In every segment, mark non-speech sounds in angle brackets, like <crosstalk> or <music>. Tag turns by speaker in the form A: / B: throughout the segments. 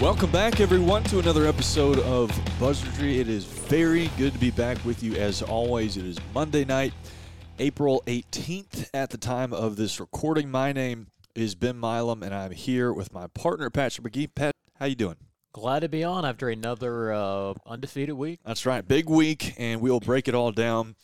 A: Welcome back, everyone, to another episode of Buzzardry. It is very good to be back with you as always. It is Monday night, April 18th at the time of this recording. My name is Ben Milam, and I'm here with my partner, Patrick McGee. Pat, how you doing?
B: Glad to be on after another uh, undefeated week.
A: That's right, big week, and we'll break it all down.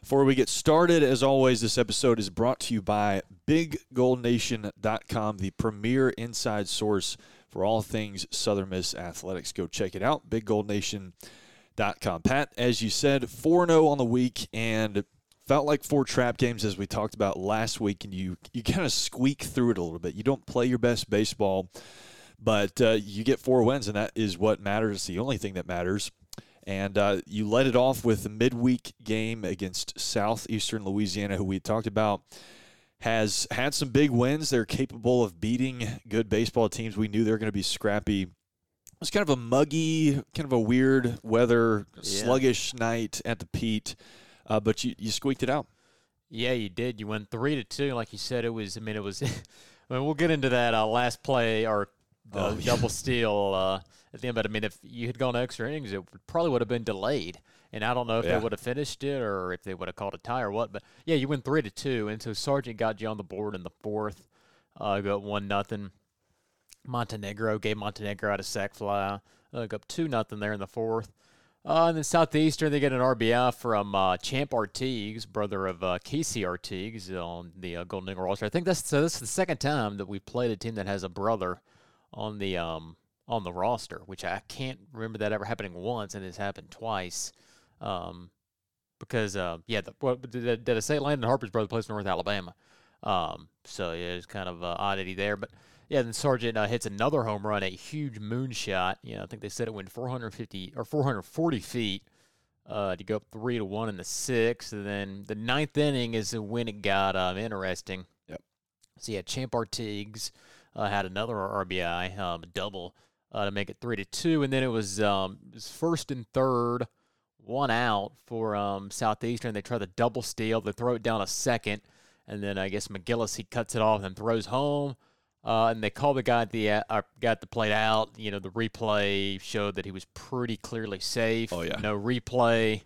A: Before we get started, as always, this episode is brought to you by BigGoldNation.com, the premier inside source for all things Southern Miss athletics. Go check it out, BigGoldNation.com. Pat, as you said, 4 0 on the week, and felt like four trap games as we talked about last week, and you, you kind of squeak through it a little bit. You don't play your best baseball but uh, you get four wins, and that is what matters. It's the only thing that matters. And uh, you let it off with a midweek game against Southeastern Louisiana, who we talked about has had some big wins. They're capable of beating good baseball teams. We knew they were going to be scrappy. It was kind of a muggy, kind of a weird weather, sluggish night at the Pete, uh, but you, you squeaked it out.
B: Yeah, you did. You went three to two, like you said. It was. I mean, it was. <laughs> I mean, we'll get into that uh, last play or the
A: Oh, yeah.
B: double steal uh, at the end. But I mean, if you had gone extra innings, it probably would have been delayed. And I don't know if
A: Yeah.
B: they would have finished it or if they would have called a tie or what. But yeah, you went three to two, and so Sargent got you on the board in the fourth. Uh, got one nothing. Montenegro gave Montenegro out a sac fly. Uh, got two nothing there in the fourth. Uh, and then Southeastern, they get an RBI from uh, Champ Artigues, brother of uh, Casey Artigues on the uh, Golden Eagle roster. I think that's so. This is the second time that we've played a team that has a brother on the um on the roster, which I can't remember that ever happening once, and it's happened twice. Um, because uh, yeah, the, what, did, did I say Landon Harper's brother plays North Alabama? Um, so yeah, it's kind of uh, oddity there, but yeah, then Sargent uh, hits another home run, a huge moonshot. You know, I think they said it went 450 or 440 feet uh, to go up three to one in the sixth. And then the ninth inning is when it got um, interesting.
A: Yep.
B: So yeah, Champ Artigues uh, had another RBI, um, double uh, to make it three to two, and then it was um, it was first and third, one out for um, Southeastern. They try the double steal. They throw it down a second, and then I guess McGillis he cuts it off and throws home. Uh, and they call the guy at the uh, at the plate out. You know, the replay showed that he was pretty clearly safe.
A: Oh, yeah.
B: No replay.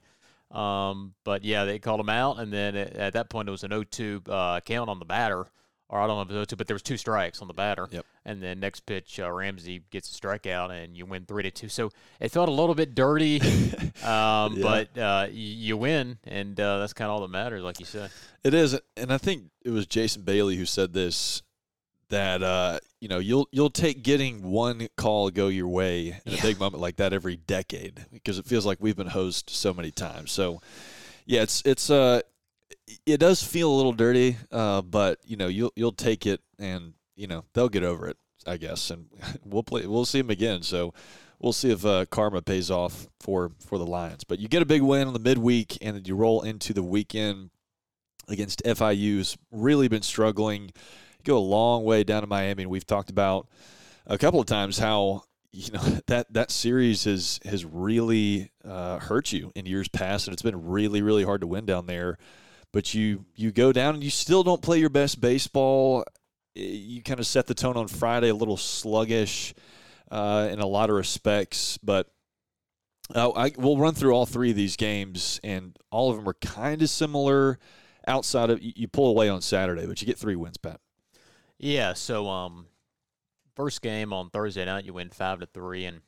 B: Um, but yeah, they called him out, and then at, at that point it was an 0-2 uh, count on the batter, or I don't know if it was 0-2, but there was two strikes on the batter.
A: Yep.
B: And then next pitch, uh, Ramsey gets a strikeout, and you win three to two. So it felt a little bit dirty, <laughs> um,
A: Yeah.
B: but uh, you win, and uh, that's kind of all that matters, like you said.
A: It is, and I think it was Jason Bailey who said this that uh, you know you'll you'll take getting one call go your way in a big moment like that every decade because it feels like we've been hosed so many times. So yeah, it's it's uh it does feel a little dirty, uh, but you know you'll you'll take it and you know they'll get over it, I guess, and <laughs> we'll play we'll see them again. So. We'll see if uh, karma pays off for, for the Lions. But you get a big win on the midweek, and then you roll into the weekend against FIU's really been struggling. You go a long way down to Miami, and we've talked about a couple of times how you know <laughs> that that series has has really uh, hurt you in years past, and it's been really really hard to win down there. But you you go down and you still don't play your best baseball. You kind of set the tone on Friday, a little sluggish uh, in a lot of respects, but uh, I, we'll run through all three of these games, and all of them are kind of similar. Outside of you, you pull away on Saturday, but you get three wins, Pat.
B: Yeah, so um, first game on Thursday night, you win five to three, and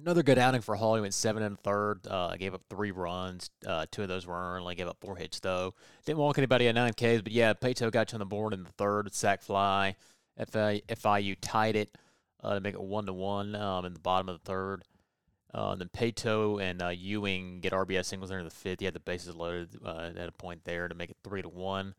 B: another good outing for Hall. He went seven and third. Uh, gave up three runs. Uh, two of those were earned. Only gave up four hits though. Didn't walk anybody at nine Ks, but yeah, Paetow got you on the board in the third. Sac fly. FI, FIU tied it uh, to make it one to one um, in the bottom of the third. Uh, and then Paetow and uh, Ewing get RBI singles there in the fifth. He had the bases loaded uh, at a point there to make it three to one.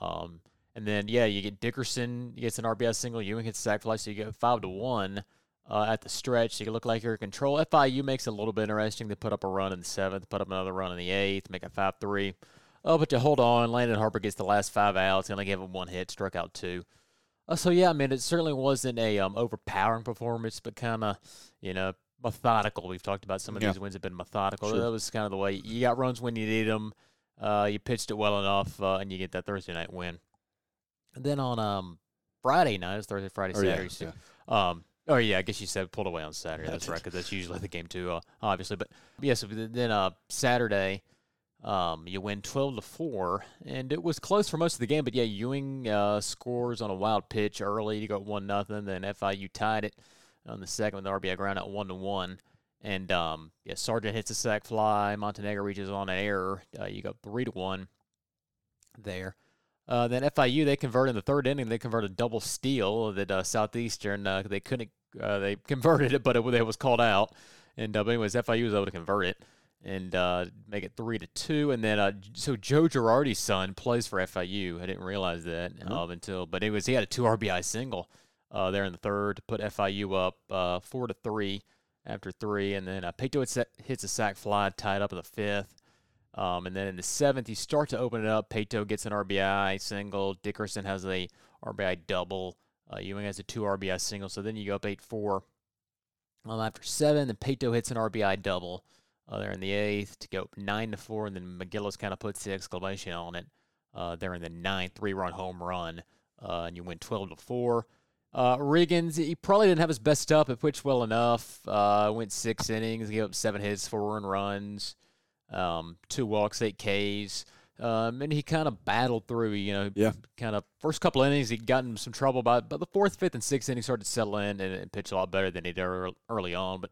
B: Um, and then yeah, you get Dickerson gets an RBI single. Ewing hits a sac fly, so you go five to one. Uh, at the stretch. So you look like you're in control. FIU makes it a little bit interesting. They put up a run in the seventh, put up another run in the eighth, make it 5 3. Oh, but to hold on, Landon Harper gets the last five outs. He only gave him one hit, struck out two. Uh, so yeah, I mean, it certainly wasn't a um, overpowering performance, but kind of, you know, methodical. We've talked about some of
A: Yeah.
B: these wins have been methodical.
A: Sure.
B: That was kind of the way you got runs when you need them. Uh, you pitched it well enough, uh, and you get that Thursday night win. And then on um, Friday night, it's Thursday, Friday,
A: Or, yeah,
B: Saturday. so-
A: yeah.
B: Um, oh yeah, I guess you said pulled away on Saturday. That's right, because that's usually the game too, uh, obviously. But yeah, so then uh, Saturday, um, you win twelve to four, and it was close for most of the game. But yeah, Ewing uh, scores on a wild pitch early. You got one nothing. Then FIU tied it on the second with the RBI ground out one to one. And um, yeah, Sargent hits a sac fly. Montenegro reaches on an error. Uh, you go three to one there. Uh, then FIU they converted in the third inning. They converted a double steal that uh, Southeastern uh, they couldn't uh, they <laughs> converted it, but it, it was called out. And uh, but anyways, FIU was able to convert it and uh, make it three to two. And then uh, so Joe Girardi's son plays for FIU. I didn't realize that um, until but anyways he had a two RBI single uh, there in the third to put FIU up uh, four to three after three, and then uh, hits a sac fly tied up in the fifth. Um, and then in the seventh, you start to open it up. Paetow gets an RBI single. Dickerson has a RBI double. Uh, Ewing has a two RBI single. So then you go up eight four. Um, after seven, then Paetow hits an RBI double uh, there in the eighth to go nine to four, and then McGillis kind of puts the exclamation on it uh, there in the ninth, three run home run, uh, and you win twelve to four. Uh, Riggins, he probably didn't have his best stuff, but pitched well enough. Uh, went six innings, gave up seven hits, four earned runs um, two walks, eight Ks. Um, and he kind of battled through, you know,
A: Yeah.
B: kind of first couple innings, he got in some trouble, but, but the fourth, fifth, and sixth inning started to settle in and, and pitch a lot better than he did early on. But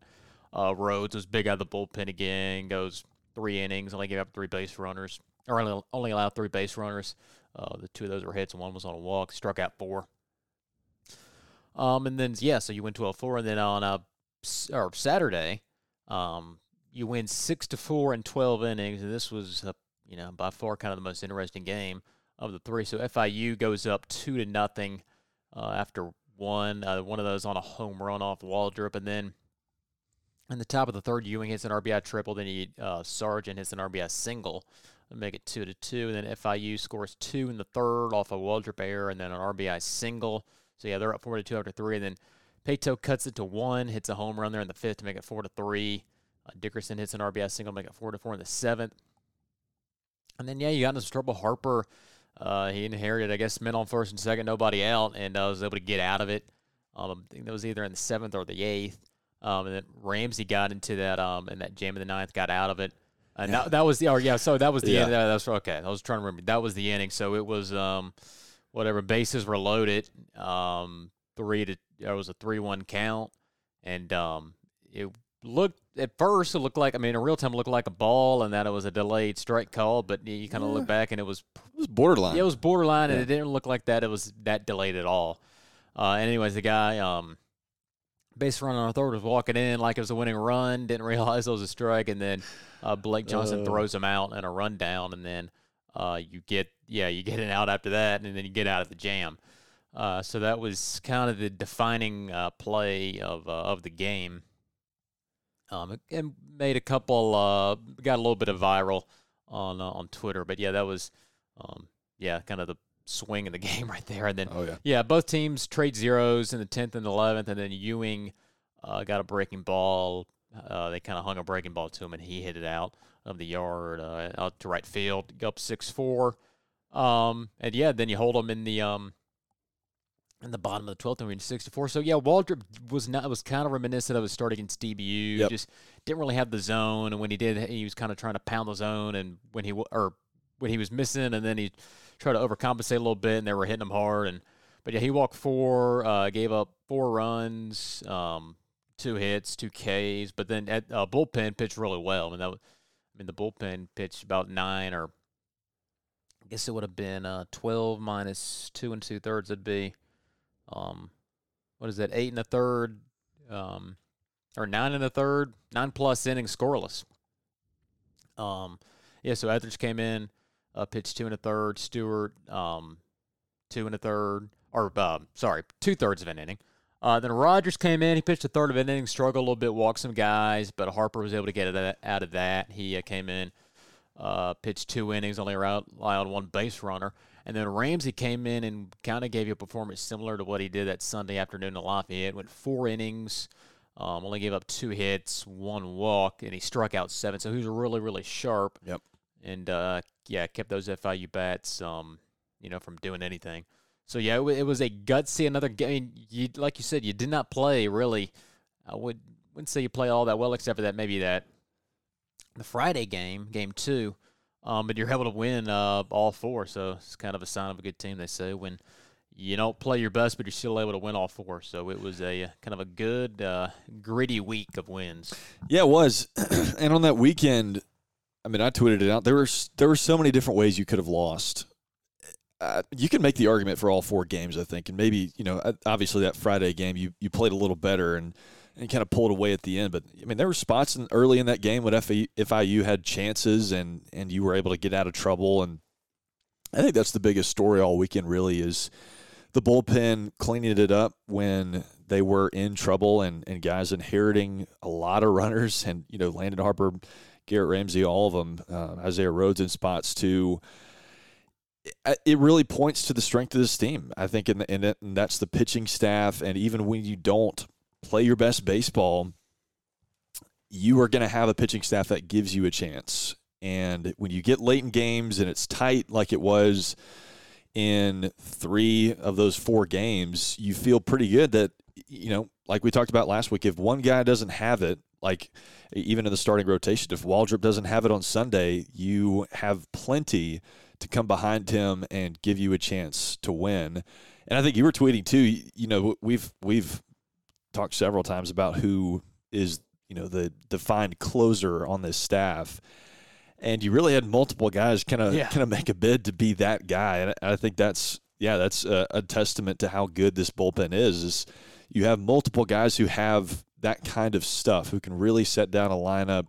B: uh, Rhodes was big out of the bullpen again, goes three innings, only gave up three base runners, or only, only allowed three base runners. Uh, the two of those were hits, and one was on a walk, struck out four. Um, and then, yeah, so you win 12 4, and then on a, or Saturday, um, you win six to four in twelve innings, and this was uh, you know by far kind of the most interesting game of the three. So FIU goes up two to nothing uh, after one, uh, one of those on a home run off Waldrop, and then in the top of the third, Ewing hits an RBI triple, then you, uh, Sargent hits an RBI single, make it two to two, and then FIU scores two in the third off a Waldrop error, and then an RBI single. So yeah, they're up four to two after three, and then Paetow cuts it to one, hits a home run there in the fifth to make it four to three. Uh, Dickerson hits an RBI single, make it four to four in the seventh. And then yeah, you got into some trouble. Harper, uh, he inherited, I guess, men on first and second, nobody out, and uh, was able to get out of it. Um, I think that was either in the seventh or the eighth. Um, and then Ramsey got into that um, in that jam of the ninth, got out of it. And
A: Yeah.
B: that, that was the, oh yeah, so that was the
A: Yeah.
B: end. That was okay. I was trying to remember. That was the inning. So it was um, whatever bases were loaded. Um, three to there was a three-one count, and um, it looked at first it looked like I mean in real time it looked like a ball, and that it was a delayed strike call. But you kind of look back and it was
A: It was borderline.
B: yeah, it was borderline, and it didn't look like that. It was that delayed at all. Uh, and anyways, the guy, um, base runner on third was walking in like it was a winning run. Didn't <laughs> realize it was a strike, and then uh, Blake Johnson
A: Oh.
B: throws him out in a rundown, and then uh, you get yeah, you get an out after that, and then you get out of the jam. Uh, so that was kind of the defining uh, play of uh, of the game. Um, and made a couple, uh, got a little bit of viral on uh, on Twitter, but yeah, that was, um, yeah, kind of the swing in the <laughs> game right there. And then
A: oh yeah.
B: yeah, both teams trade zeros in the tenth and eleventh, and then Ewing uh, got a breaking ball. Uh, they kind of hung a breaking ball to him, and he hit it out of the yard uh, out to right field. Up six four, um, and yeah, then you hold them in the um, in the bottom of the twelfth and win six to four. So yeah, Waldrop was not was kind of reminiscent of his start against DBU.
A: Yep.
B: Just didn't really have the zone, and when he did, he was kind of trying to pound the zone, and when he or when he was missing, and then he tried to overcompensate a little bit, and they were hitting him hard. And but yeah, he walked four, uh, gave up four runs, um, two hits, two Ks. But then at uh, bullpen pitched really well. I mean that, was, I mean the bullpen pitched about nine, or I guess it would have been uh, twelve minus two and two thirds. It'd be, um, what is that? Eight and a third, um, or nine and a third, nine plus innings scoreless. Um, yeah. So Etheridge came in uh, pitched two and a third. Stuart, um, two and a third, or uh, sorry, two thirds of an inning. Uh, then Rogers came in. He pitched a third of an inning, struggled a little bit, walked some guys, but Harper was able to get it out of that. He uh, came in, uh, pitched two innings, only allowed one base runner. And then Ramsey came in and kind of gave you a performance similar to what he did that Sunday afternoon in Lafayette. Went four innings, um, only gave up two hits, one walk, and he struck out seven. So he was really, really sharp.
A: Yep.
B: And uh, yeah, kept those FIU bats, um, you know, from doing anything. So yeah, it, it was a gutsy another game. You like you said, you did not play really. I would wouldn't say you play all that well, except for that maybe that the Friday game, game two. Um, but you're able to win uh, all four, so it's kind of a sign of a good team. They say when you don't play your best, but you're still able to win all four. So it was a uh, kind of a good, uh, gritty week of wins.
A: Yeah, it was. <clears throat> and on that weekend, I mean, I tweeted it out. There were there were so many different ways you could have lost. Uh, you can make the argument for all four games, I think, and maybe you know, uh, obviously that Friday game you you played a little better and and kind of pulled away at the end. But I mean, there were spots in, early in that game when FIU, had chances and and you were able to get out of trouble. And I think that's the biggest story all weekend. Really is the bullpen cleaning it up when they were in trouble and and guys inheriting a lot of runners and you know Landon Harper, Garrett Ramsey, all of them, uh, Isaiah Rhodes in spots too it really points to the strength of this team. I think, and, and that's the pitching staff. And even when you don't play your best baseball, you are going to have a pitching staff that gives you a chance. And when you get late in games and it's tight like it was in three of those four games, you feel pretty good that, you know, like we talked about last week, if one guy doesn't have it, like even in the starting rotation, if Waldrop doesn't have it on Sunday, you have plenty to come behind him and give you a chance to win. And I think you were tweeting too. You know, we've we've talked several times about who is you know the defined closer on this staff, and you really had multiple guys kind of
B: yeah.
A: kind of make a bid to be that guy, and I think that's yeah that's a, a testament to how good this bullpen is. Is you have multiple guys who have that kind of stuff who can really set down a lineup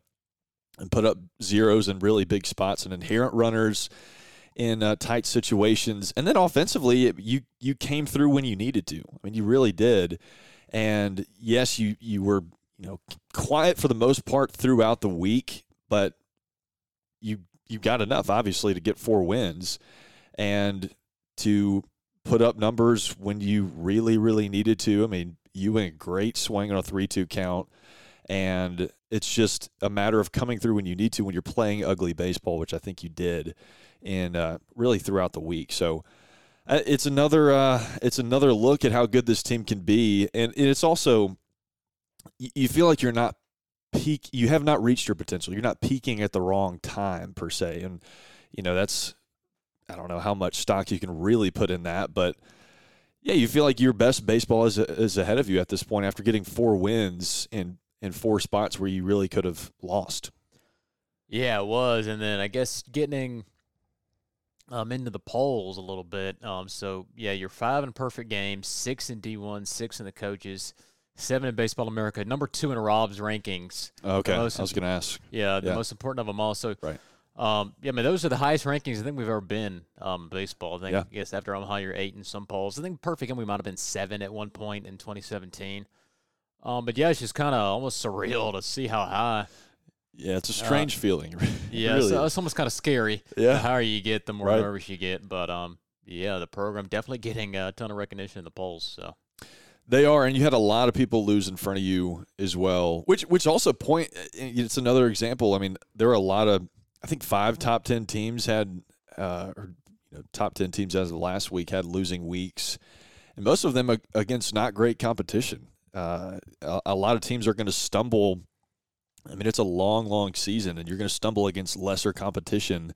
A: and put up zeros in really big spots and inherent runners in uh, tight situations. And then offensively, you you came through when you needed to. I mean, you really did. And yes, you you were you know quiet for the most part throughout the week, but you you got enough obviously to get four wins and to put up numbers when you really really needed to. I mean, you went great swing on a three-two count. And it's just a matter of coming through when you need to when you're playing ugly baseball, which I think you did, and uh, really throughout the week. So it's another uh, it's another look at how good this team can be, and it's also you feel like you're not peak you have not reached your potential. You're not peaking at the wrong time per se, and you know that's I don't know how much stock you can really put in that, but yeah, you feel like your best baseball is is ahead of you at this point after getting four wins in in four spots where you really could have lost.
B: Yeah, it was, and then I guess getting um, into the polls a little bit. Um, so yeah, you're five in perfect games, six in D1, six in the coaches, seven in Baseball America, number two in Rob's rankings.
A: Okay, I was going to ask.
B: Yeah, the yeah. most important of them all. So
A: right.
B: Um, yeah, I mean those are the highest rankings I think we've ever been um, baseball. I think
A: yeah.
B: yes after Omaha you're eight in some polls. I think perfect and we might have been seven at one point in 2017. Um, but yeah, it's just kind of almost surreal to see how high
A: yeah, it's a strange <laughs> uh, feeling.
B: yeah,
A: really.
B: so it's almost kind of scary.
A: Yeah,
B: the higher you get, the more
A: right.
B: nervous you get. But um, yeah, the program definitely getting a ton of recognition in the polls. So
A: they are, and you had a lot of people lose in front of you as well, which which also point. It's another example. I mean, there are a lot of. I think five top ten teams had, uh, or you know, top ten teams as of last week had losing weeks, and most of them against not great competition. Uh, a, a lot of teams are going to stumble I mean, it's a long, long season, and you're going to stumble against lesser competition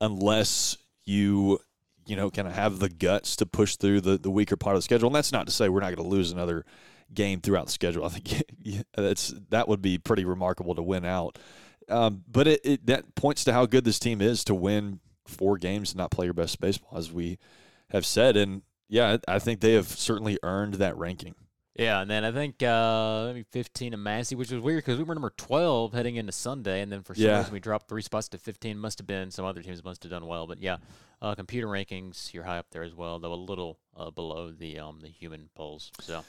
A: unless you, you know, kind of have the guts to push through the, the weaker part of the schedule. And that's not to say we're not going to lose another game throughout the schedule. I think <laughs> that's that would be pretty remarkable to win out. Um, but it, it that points to how good this team is to win four games and not play your best baseball, as we have said. And yeah, I think they have certainly earned that ranking.
B: Yeah, and then I think uh, maybe 15 in Massey, which was weird because we were number 12 heading into Sunday, and then for some
A: yeah.
B: reason we dropped three spots to 15. Must have been some other teams must have done well, but yeah, uh, computer rankings you're high up there as well, though a little uh, below the um, the human polls. So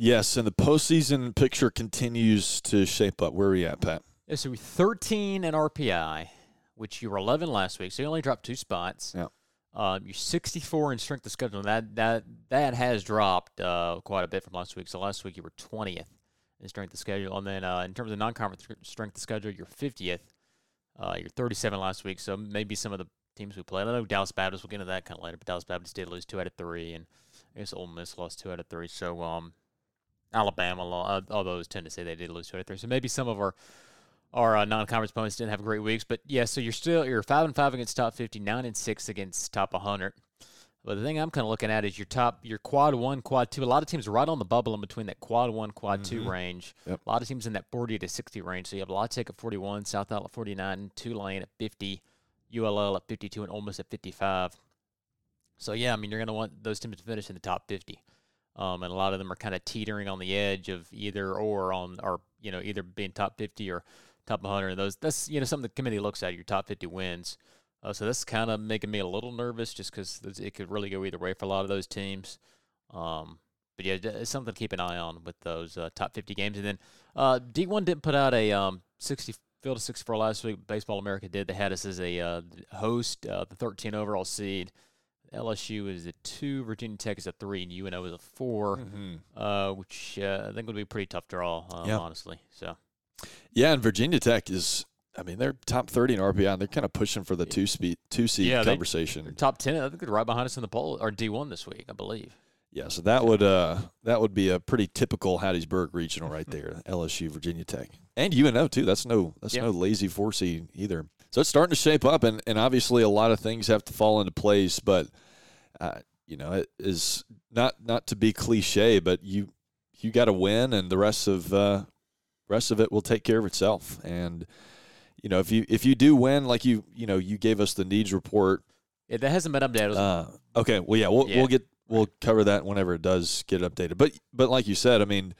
A: Yes, and the postseason picture continues to shape up. Where are we at, Pat?
B: Yeah, so we're 13 in RPI, which you were 11 last week, so you only dropped two spots.
A: Yeah.
B: Um, you're 64 in strength of schedule. That that that has dropped uh, quite a bit from last week. So last week you were 20th in strength of schedule, and then uh, in terms of non-conference strength of schedule, you're 50th. Uh, you're 37 last week, so maybe some of the teams we played. I know Dallas Baptist. We'll get into that kind of later, but Dallas Baptist did lose two out of three, and I guess Ole Miss lost two out of three. So um, Alabama, those tend to say they did lose two out of three. So maybe some of our our uh, non-conference opponents didn't have great weeks, but yeah. So you're still you're five and five against top 50, nine and six against top 100. But the thing I'm kind of looking at is your top, your quad one, quad two. A lot of teams are right on the bubble in between that quad one, quad mm-hmm. two range.
A: Yep.
B: A lot of teams in that 40 to 60 range. So you have La Tech at 41, South at 49, Tulane at 50, ULL at 52, and Miss at 55. So yeah, I mean you're going to want those teams to finish in the top 50. Um, and a lot of them are kind of teetering on the edge of either or on, or you know, either being top 50 or top 100. of Those that's you know something the committee looks at your top 50 wins. Uh, so that's kind of making me a little nervous just because it could really go either way for a lot of those teams. Um, but yeah, it's something to keep an eye on with those uh, top 50 games. And then uh, D1 didn't put out a um, 60 field of 64 last week. Baseball America did. They had us as a uh, host, uh, the 13 overall seed. LSU is a two, Virginia Tech is a three, and UNO is a 4
A: mm-hmm.
B: uh, which uh, I think would be a pretty tough draw, um, yeah. honestly. So,
A: yeah, and Virginia Tech is I mean, they're top 30 in RPI, and they're kind of pushing for the two speed, two seed yeah, conversation.
B: They, top 10. I think they're right behind us in the poll, or D1 this week, I believe.
A: Yeah, so that would uh that would be a pretty typical Hattiesburg regional right there. <laughs> LSU, Virginia Tech, and UNO too. That's no that's yeah. no lazy four seed either. So it's starting to shape up, and and obviously a lot of things have to fall into place. But uh, you know, it is not not to be cliche, but you you got to win, and the rest of uh, rest of it will take care of itself. And you know, if you if you do win, like you you know, you gave us the needs report.
B: Yeah, that hasn't been updated.
A: Uh, okay, well, yeah, we'll yeah. we'll get we'll cover that whenever it does get updated. But but like you said, I mean,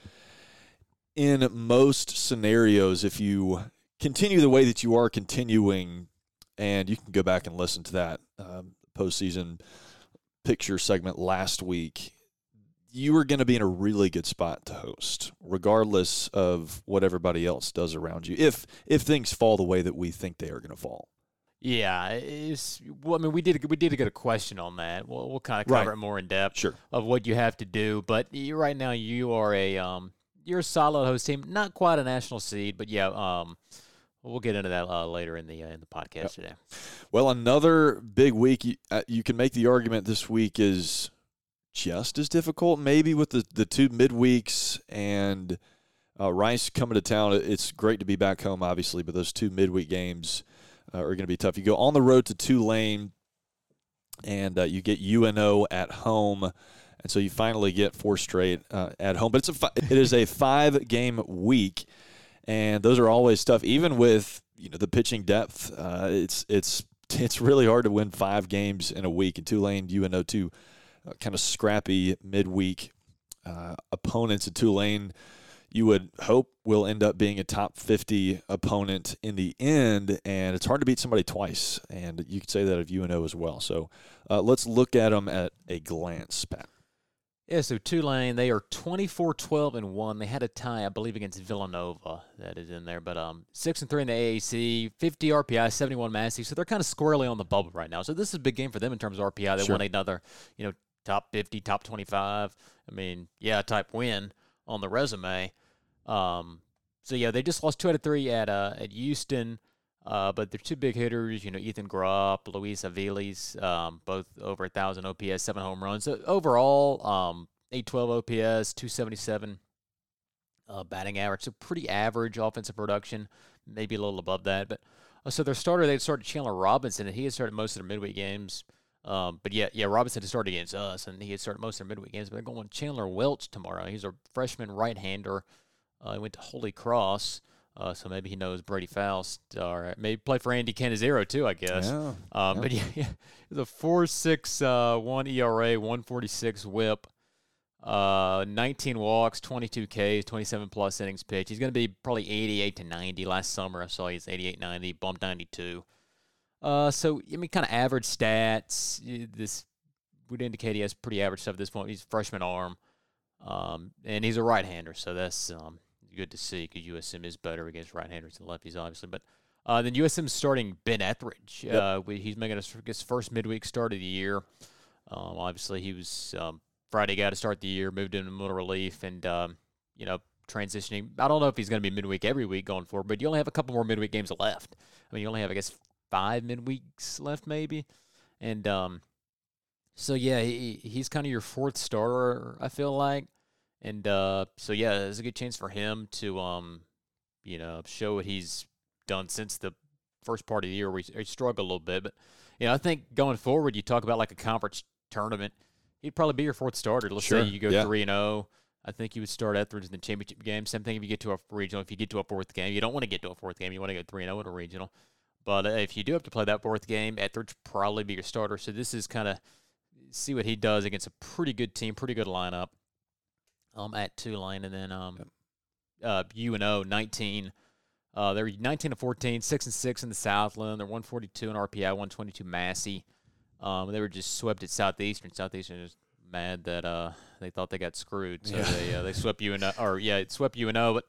A: in most scenarios, if you continue the way that you are continuing, and you can go back and listen to that um, postseason picture segment last week you are going to be in a really good spot to host, regardless of what everybody else does around you. If if things fall the way that we think they are going to fall.
B: Yeah, it's, well, I mean, we did we did get a question on that. We'll, we'll kind of cover
A: right.
B: it more in depth.
A: Sure.
B: Of what you have to do, but you, right now you are a um you're a solid host team, not quite a national seed, but yeah um. We'll get into that uh, later in the uh, in the podcast yep. today.
A: Well, another big week. You, uh, you can make the argument this week is just as difficult, maybe with the, the two midweeks and uh, Rice coming to town. It's great to be back home, obviously, but those two midweek games uh, are going to be tough. You go on the road to Tulane, and uh, you get UNO at home, and so you finally get four straight uh, at home. But it's a fi- it is a five game week, and those are always tough, even with you know the pitching depth. Uh, it's it's it's really hard to win five games in a week. And Tulane, UNO two uh, kind of scrappy midweek uh, opponents at Tulane. You would hope will end up being a top 50 opponent in the end, and it's hard to beat somebody twice. And you could say that of UNO as well. So uh, let's look at them at a glance, Pat.
B: Yeah, so Tulane, they are 24 12 and 1. They had a tie, I believe, against Villanova that is in there, but um 6 and 3 in the AAC, 50 RPI, 71 Massey. So they're kind of squarely on the bubble right now. So this is a big game for them in terms of RPI. They sure. another, you know, top 50, top 25. I mean, yeah, type win on the resume. Um, so yeah, they just lost two out of three at uh, at Houston. Uh, but they're two big hitters, you know, Ethan Groff, Luis Aviles, um, both over a thousand OPS, seven home runs. So overall, um, 812 OPS, 277 uh, batting average. So pretty average offensive production, maybe a little above that. But uh, so their starter, they started Chandler Robinson, and he had started most of their midweek games. Um, but yeah, yeah, Robinson had started against us, and he had started most of their midweek games. But they're going Chandler Welch tomorrow. He's a freshman right-hander. Uh, he went to Holy Cross, uh, so maybe he knows Brady Faust, or maybe play for Andy Cannizaro too, I guess.
A: Yeah,
B: um,
A: yeah.
B: But <laughs> yeah, yeah, the four six uh, one ERA, one forty six WHIP. Uh, 19 walks, 22 Ks, 27 plus innings pitched. He's going to be probably 88 to 90. Last summer I saw he's 88, 90, bumped 92. Uh, so I mean, kind of average stats. This would indicate he has pretty average stuff at this point. He's freshman arm. Um, and he's a right-hander, so that's um, good to see because USM is better against right-handers than lefties, obviously. But uh, then USM starting Ben Etheridge.
A: Yep.
B: Uh, we, he's making his, his first midweek start of the year. Um, obviously, he was um, Friday guy to start the year, moved into middle relief, and um, you know transitioning. I don't know if he's going to be midweek every week going forward, but you only have a couple more midweek games left. I mean, you only have I guess five midweeks left, maybe, and um, so yeah, he, he's kind of your fourth starter. I feel like, and uh, so yeah, there's a good chance for him to um, you know, show what he's done since the first part of the year where he, he struggled a little bit. But you know, I think going forward, you talk about like a conference tournament, he'd probably be your fourth starter. Let's
A: Sure,
B: say you go three and zero. I think you would start Etheridge in the championship game. Same thing if you get to a regional. If you get to a fourth game, you don't want to get to a fourth game. You want to go three and zero in a regional. But uh, if you do have to play that fourth game, Etheridge probably be your starter. So this is kind of see what he does against a pretty good team, pretty good lineup. Um, at Tulane, and then um, uh, UNO 19. Uh, they're 19 to 14, six and six in the Southland. They're 142 in RPI, 122 Massey. Um, they were just swept at Southeastern. Southeastern is mad that uh they thought they got screwed, so
A: Yeah.
B: they uh, they swept UNO or yeah, it swept UNO. But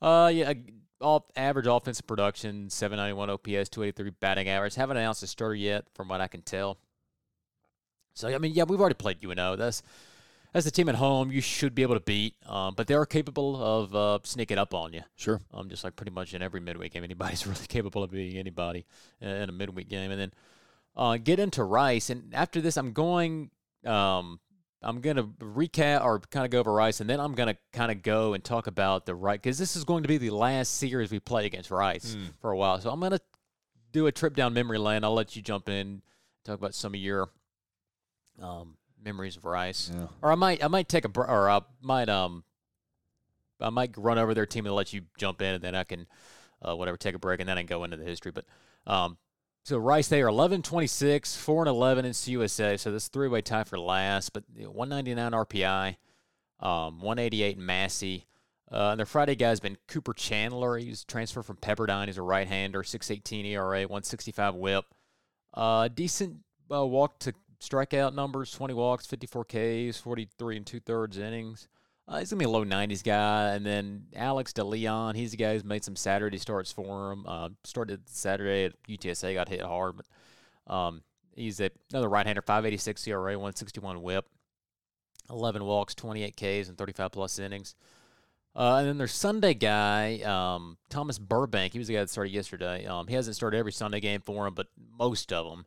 B: uh yeah, all average offensive production, 791 OPS, 283 batting average. Haven't announced a starter yet, from what I can tell. So I mean, yeah, we've already played UNO. That's that's the team at home you should be able to beat, um, but they are capable of uh, sneaking up on you.
A: Sure.
B: Um, just like pretty much in every midweek game, anybody's <laughs> really capable of beating anybody in, in a midweek game. And then uh, get into Rice, and after this, I'm going. Um, I'm gonna recap or kind of go over Rice, and then I'm gonna kind of go and talk about the right because this is going to be the last series we play against Rice
A: Mm.
B: for a while. So I'm gonna do a trip down memory lane. I'll let you jump in, talk about some of your um, memories of Rice
A: Yeah.
B: or I might I might take a or I might um I might run over their team and let you jump in and then I can uh, whatever take a break and then I can go into the history. But um so Rice they are 11 26, 4 and 11 in CUSA. So this three way tie for last, but 199 RPI, um 188 in Massey. Uh, and their Friday guy has been Cooper Chandler. He's transferred from Pepperdine. He's a right hander, 618 ERA, 165 whip. Uh, decent uh, walk to strikeout numbers 20 walks, 54 Ks, 43 and two thirds innings. Uh, he's to be a low 90s guy. And then Alex DeLeon, he's the guy who's made some Saturday starts for him. Uh, started Saturday at UTSA, got hit hard, but um, he's a, another right hander, 586 ERA, 161 whip, 11 walks, 28 Ks, and 35 plus innings. Uh, and then there's Sunday guy, um, Thomas Burbank. He was the guy that started yesterday. Um, he hasn't started every Sunday game for him, but most of them.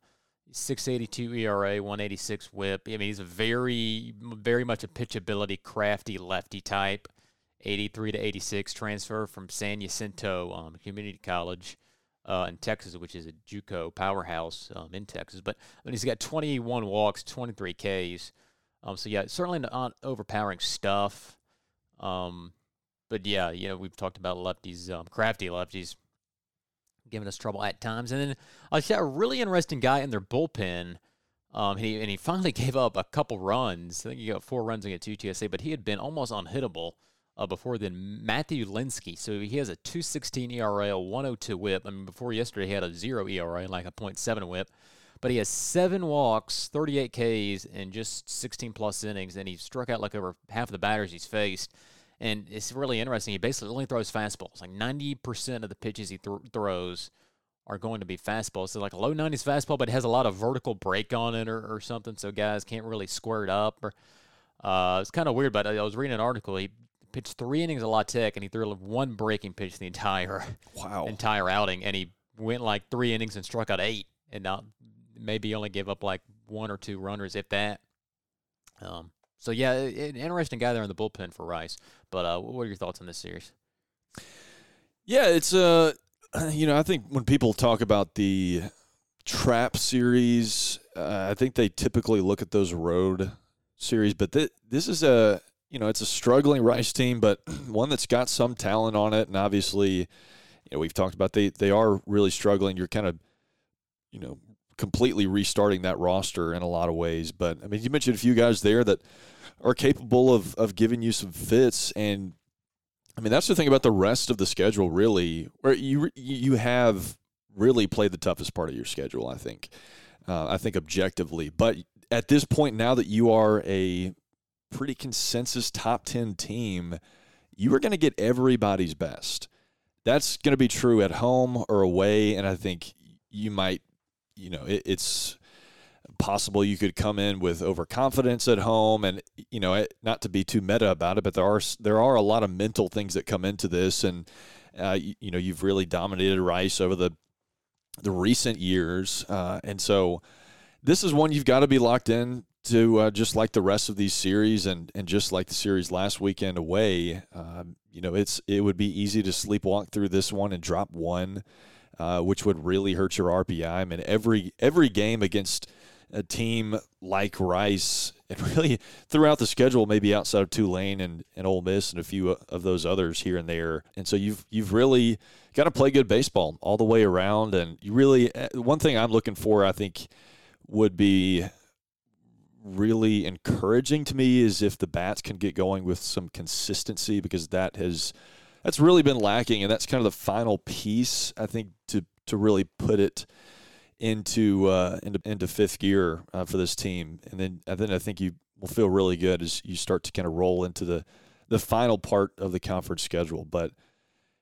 B: 682 ERA, 186 whip. I mean, he's a very, very much a pitchability, crafty lefty type. 83 to 86 transfer from San Jacinto um, Community College uh, in Texas, which is a JUCO powerhouse um, in Texas. But I mean, he's got 21 walks, 23 Ks. Um, so yeah, certainly not overpowering stuff. Um, but yeah, you know, we've talked about lefties, um, crafty lefties, giving us trouble at times. And then I saw a really interesting guy in their bullpen. Um, and he and he finally <laughs> gave up a couple runs. I think he got four runs against UTSA, but he had been almost unhittable uh, before then. Matthew Linsky. So he has a 216 ERA, a 102 whip. I mean, before yesterday, he had a zero ERA like a .7 whip. But he has seven walks, 38 Ks, and just 16 plus innings. And he struck out like over half of the batters he's faced. And it's really interesting. He basically only throws fastballs. Like 90% of the pitches he th- throws are going to be fastballs. So like a low 90s fastball, but it has a lot of vertical break on it or, or something. So guys can't really square it up. Or uh, it's kind of weird. But I, I was reading an article. He pitched three innings of La Tech, and he threw one breaking pitch the entire
A: Wow.
B: entire outing, and he went like three innings and struck out eight, and now maybe only gave up like one or two runners, if that. Um, so yeah, an interesting guy there in the bullpen for Rice. But uh, what are your thoughts on this series?
A: Yeah, it's uh <clears throat> you know, I think when people talk about the trap series, uh, I think they typically look at those road series, but th- this is a you know, it's a struggling Rice team, but <clears throat> one that's got some talent on it and obviously you know, we've talked about they they are really struggling. You're kind of you know, completely restarting that roster in a lot of ways, but I mean, you mentioned a few guys there that are capable of of giving you some fits and I mean, that's the thing about the rest of the schedule, really, where you you have really played the toughest part of your schedule. I think, uh, I think objectively, but at this point now that you are a pretty consensus top 10 team, you are going to get everybody's best. That's going to be true at home or away. And I think you might, you know, it, it's possible you could come in with overconfidence at home and you know not to be too meta about it but there are there are a lot of mental things that come into this and uh, you, you, know you've really dominated Rice over the the recent years uh, and so this is one you've got to be locked in to uh, just like the rest of these series and and just like the series last weekend away. Um, you know it's it would be easy to sleepwalk through this one and drop one uh, which would really hurt your RPI I mean every every game against a team like Rice and really throughout the schedule, maybe outside of Tulane and, and Ole Miss and a few of those others here and there. And so you've you've really got to play good baseball all the way around. And you really uh, one thing I'm looking for, I think, would be really encouraging to me is if the bats can get going with some consistency because that has that's really been lacking and that's kind of the final piece I think to to really put it into uh, into, into fifth gear uh, for this team, and then and then I think you will feel really good as you start to kind of roll into the the final part of the conference schedule. But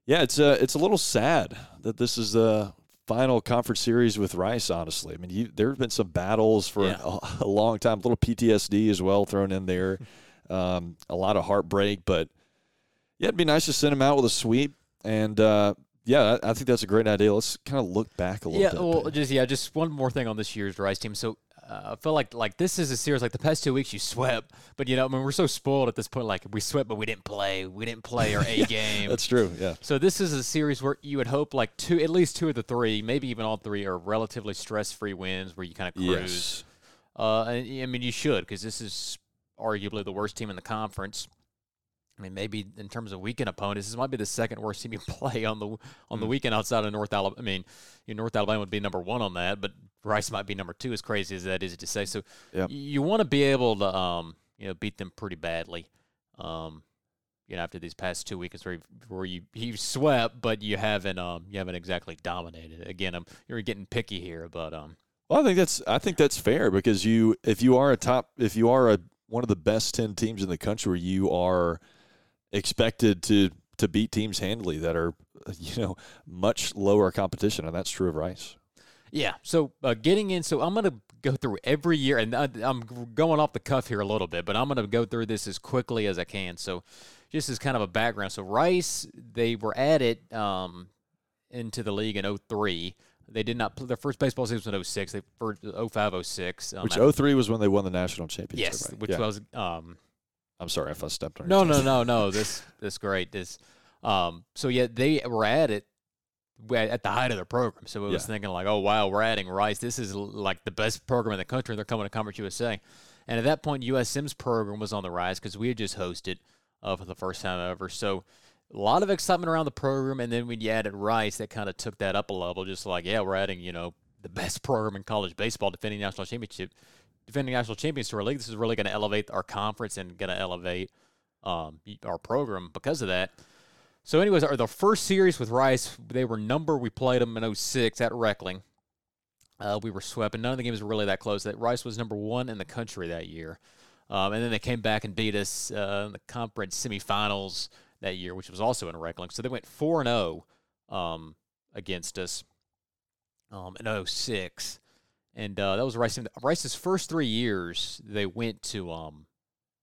A: yeah, it's a uh, it's a little sad that this is the final conference series with Rice. Honestly, I mean, you, there have been some battles for yeah. a, a, long time, a little PTSD as well thrown in there, <laughs> um, a lot of heartbreak. But yeah, it'd be nice to send them out with a sweep and. Uh, yeah, I think that's a great idea. Let's kind of look back a little
B: yeah,
A: bit.
B: well, just yeah, just one more thing on this year's Rice team. So uh, I feel like like this is a series like the past two weeks you swept, but you know I mean we're so spoiled at this point. Like we swept, but we didn't play. We didn't play our <laughs> A game.
A: That's true. Yeah.
B: So this is a series where you would hope like two, at least two of the three, maybe even all three, are relatively stress-free wins where you kind of cruise. Yes. Uh, and, I mean you should because this is arguably the worst team in the conference. I mean, maybe in terms of weekend opponents, this might be the second worst team you <laughs> play on the on the mm. weekend outside of North Alabama. I mean, you know, North Alabama would be number one on that, but Rice might be number two. As crazy as that is to say, so yep. you want to be able to, um, you know, beat them pretty badly. Um, you know, after these past two weekends where, you, where you you swept, but you haven't um you haven't exactly dominated. Again, I'm you're getting picky here, but um.
A: Well, I think that's I think that's fair because you if you are a top if you are a one of the best ten teams in the country, you are expected to to beat teams handily that are <laughs> you know much lower competition, and that's true of Rice.
B: Yeah. So uh, getting in, so I'm going to go through every year, and I, I'm going off the cuff here a little bit, but I'm going to go through this as quickly as I can. So just as kind of a background, so Rice they were added um, into the league in 03. They did not. play Their first baseball season was in 06. They first 05, 06.
A: Um, Which 03 was when they won the national championship.
B: Yes,
A: right?
B: which yeah. was um,
A: I'm sorry if I stepped on.
B: No, no, no, no. <laughs> This, this great. This, um. So yeah, they were at it at the height of their program. So it was yeah. thinking like, oh wow, we're adding Rice. This is like the best program in the country. and They're coming to Conference USA. And at that point, USM's program was on the rise because we had just hosted uh, for the first time ever. So a lot of excitement around the program. And then when you added Rice, that kind of took that up a level. Just like, yeah, we're adding, you know, the best program in college baseball, defending national championship defending national champions to our league. This is really going to elevate our conference and going to elevate um, our program because of that. So, anyways, our the first series with Rice, they were number. We played them in 06 at Reckling. Uh, we were swept, and none of the games were really that close. That Rice was number one in the country that year, um, and then they came back and beat us uh, in the conference semifinals that year, which was also in Reckling. So they went four and zero oh, um, against us um, in 06 and uh, that was Rice. Rice's first three years, they went to um,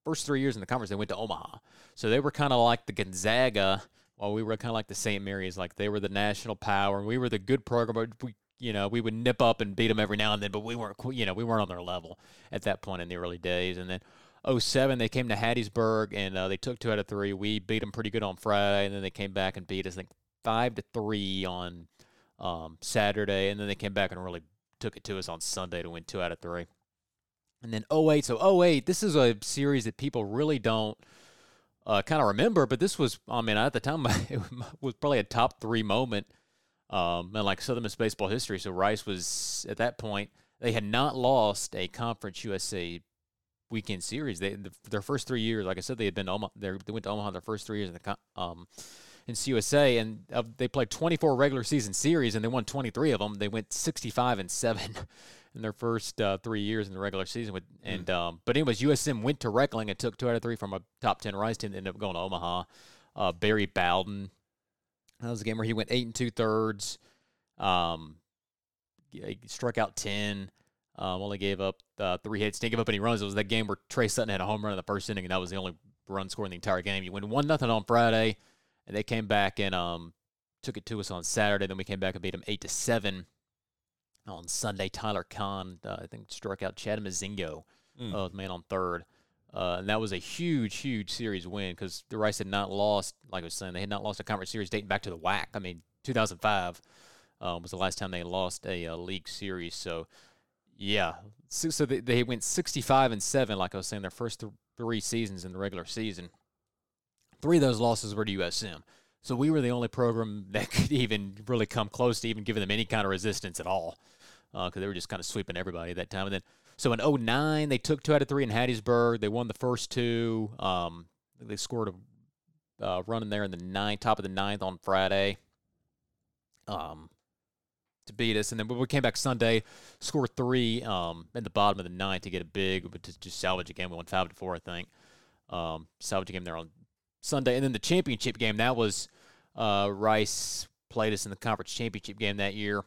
B: first three years in the conference, they went to Omaha. So they were kind of like the Gonzaga, while we were kind of like the St. Mary's. Like they were the national power, and we were the good program. But we, you know, we would nip up and beat them every now and then, but we weren't, you know, we weren't on their level at that point in the early days. And then 07, they came to Hattiesburg and uh, they took two out of three. We beat them pretty good on Friday, and then they came back and beat us, I think, five to three on um, Saturday, and then they came back and really took it to us on Sunday to win two out of three. And then 08. So 08, this is a series that people really don't uh, kind of remember, but this was, I mean, at the time, <laughs> it was probably a top three moment um, in like Southern Miss baseball history. So Rice was, at that point, they had not lost a Conference USA weekend series. They the, their first three years, like I said, they had been Omaha, they went to Omaha their first three years in the um in CUSA, and uh, they played 24 regular season series, and they won 23 of them. They went 65 and seven <laughs> in their first uh, three years in the regular season. With and mm. um, but anyways, USM went to Reckling and took two out of three from a top 10 Rice team. They ended up going to Omaha. Uh, Barry Bowden. That was a game where he went eight and two thirds. Um, he struck out 10. Um, only gave up uh, three hits. Didn't give up any runs. It was that game where Trey Sutton had a home run in the first inning, and that was the only run scored in the entire game. You win one nothing on Friday, and they came back and um, took it to us on Saturday. Then we came back and beat them eight to seven on Sunday. Tyler Kahn, uh, I think, struck out Chad Mozingo, mm. uh, man on third. Uh, and that was a huge, huge series win because the Rice had not lost, like I was saying, they had not lost a conference series dating back to the WAC. I mean, 2005 um, was the last time they lost a, a uh, league series. So yeah. So, so they, they went 65 and 7, like I was saying, their first th- three seasons in the regular season. Three of those losses were to USM. So we were the only program <laughs> that could even really come close to even giving them any kind of resistance at all because uh, they were just kind of sweeping everybody at that time. And then, so in 09, they took two out of three in Hattiesburg. They won the first two. Um, they scored a uh, run in there in the ninth, top of the ninth on Friday. Um, to beat us. And then we came back Sunday, scored three um, in the bottom of the ninth to get a big, but to just salvage a game. We won five to four, I think. Um, salvage a game there on Sunday, and then the championship game that was uh, Rice played us in the conference championship game that year,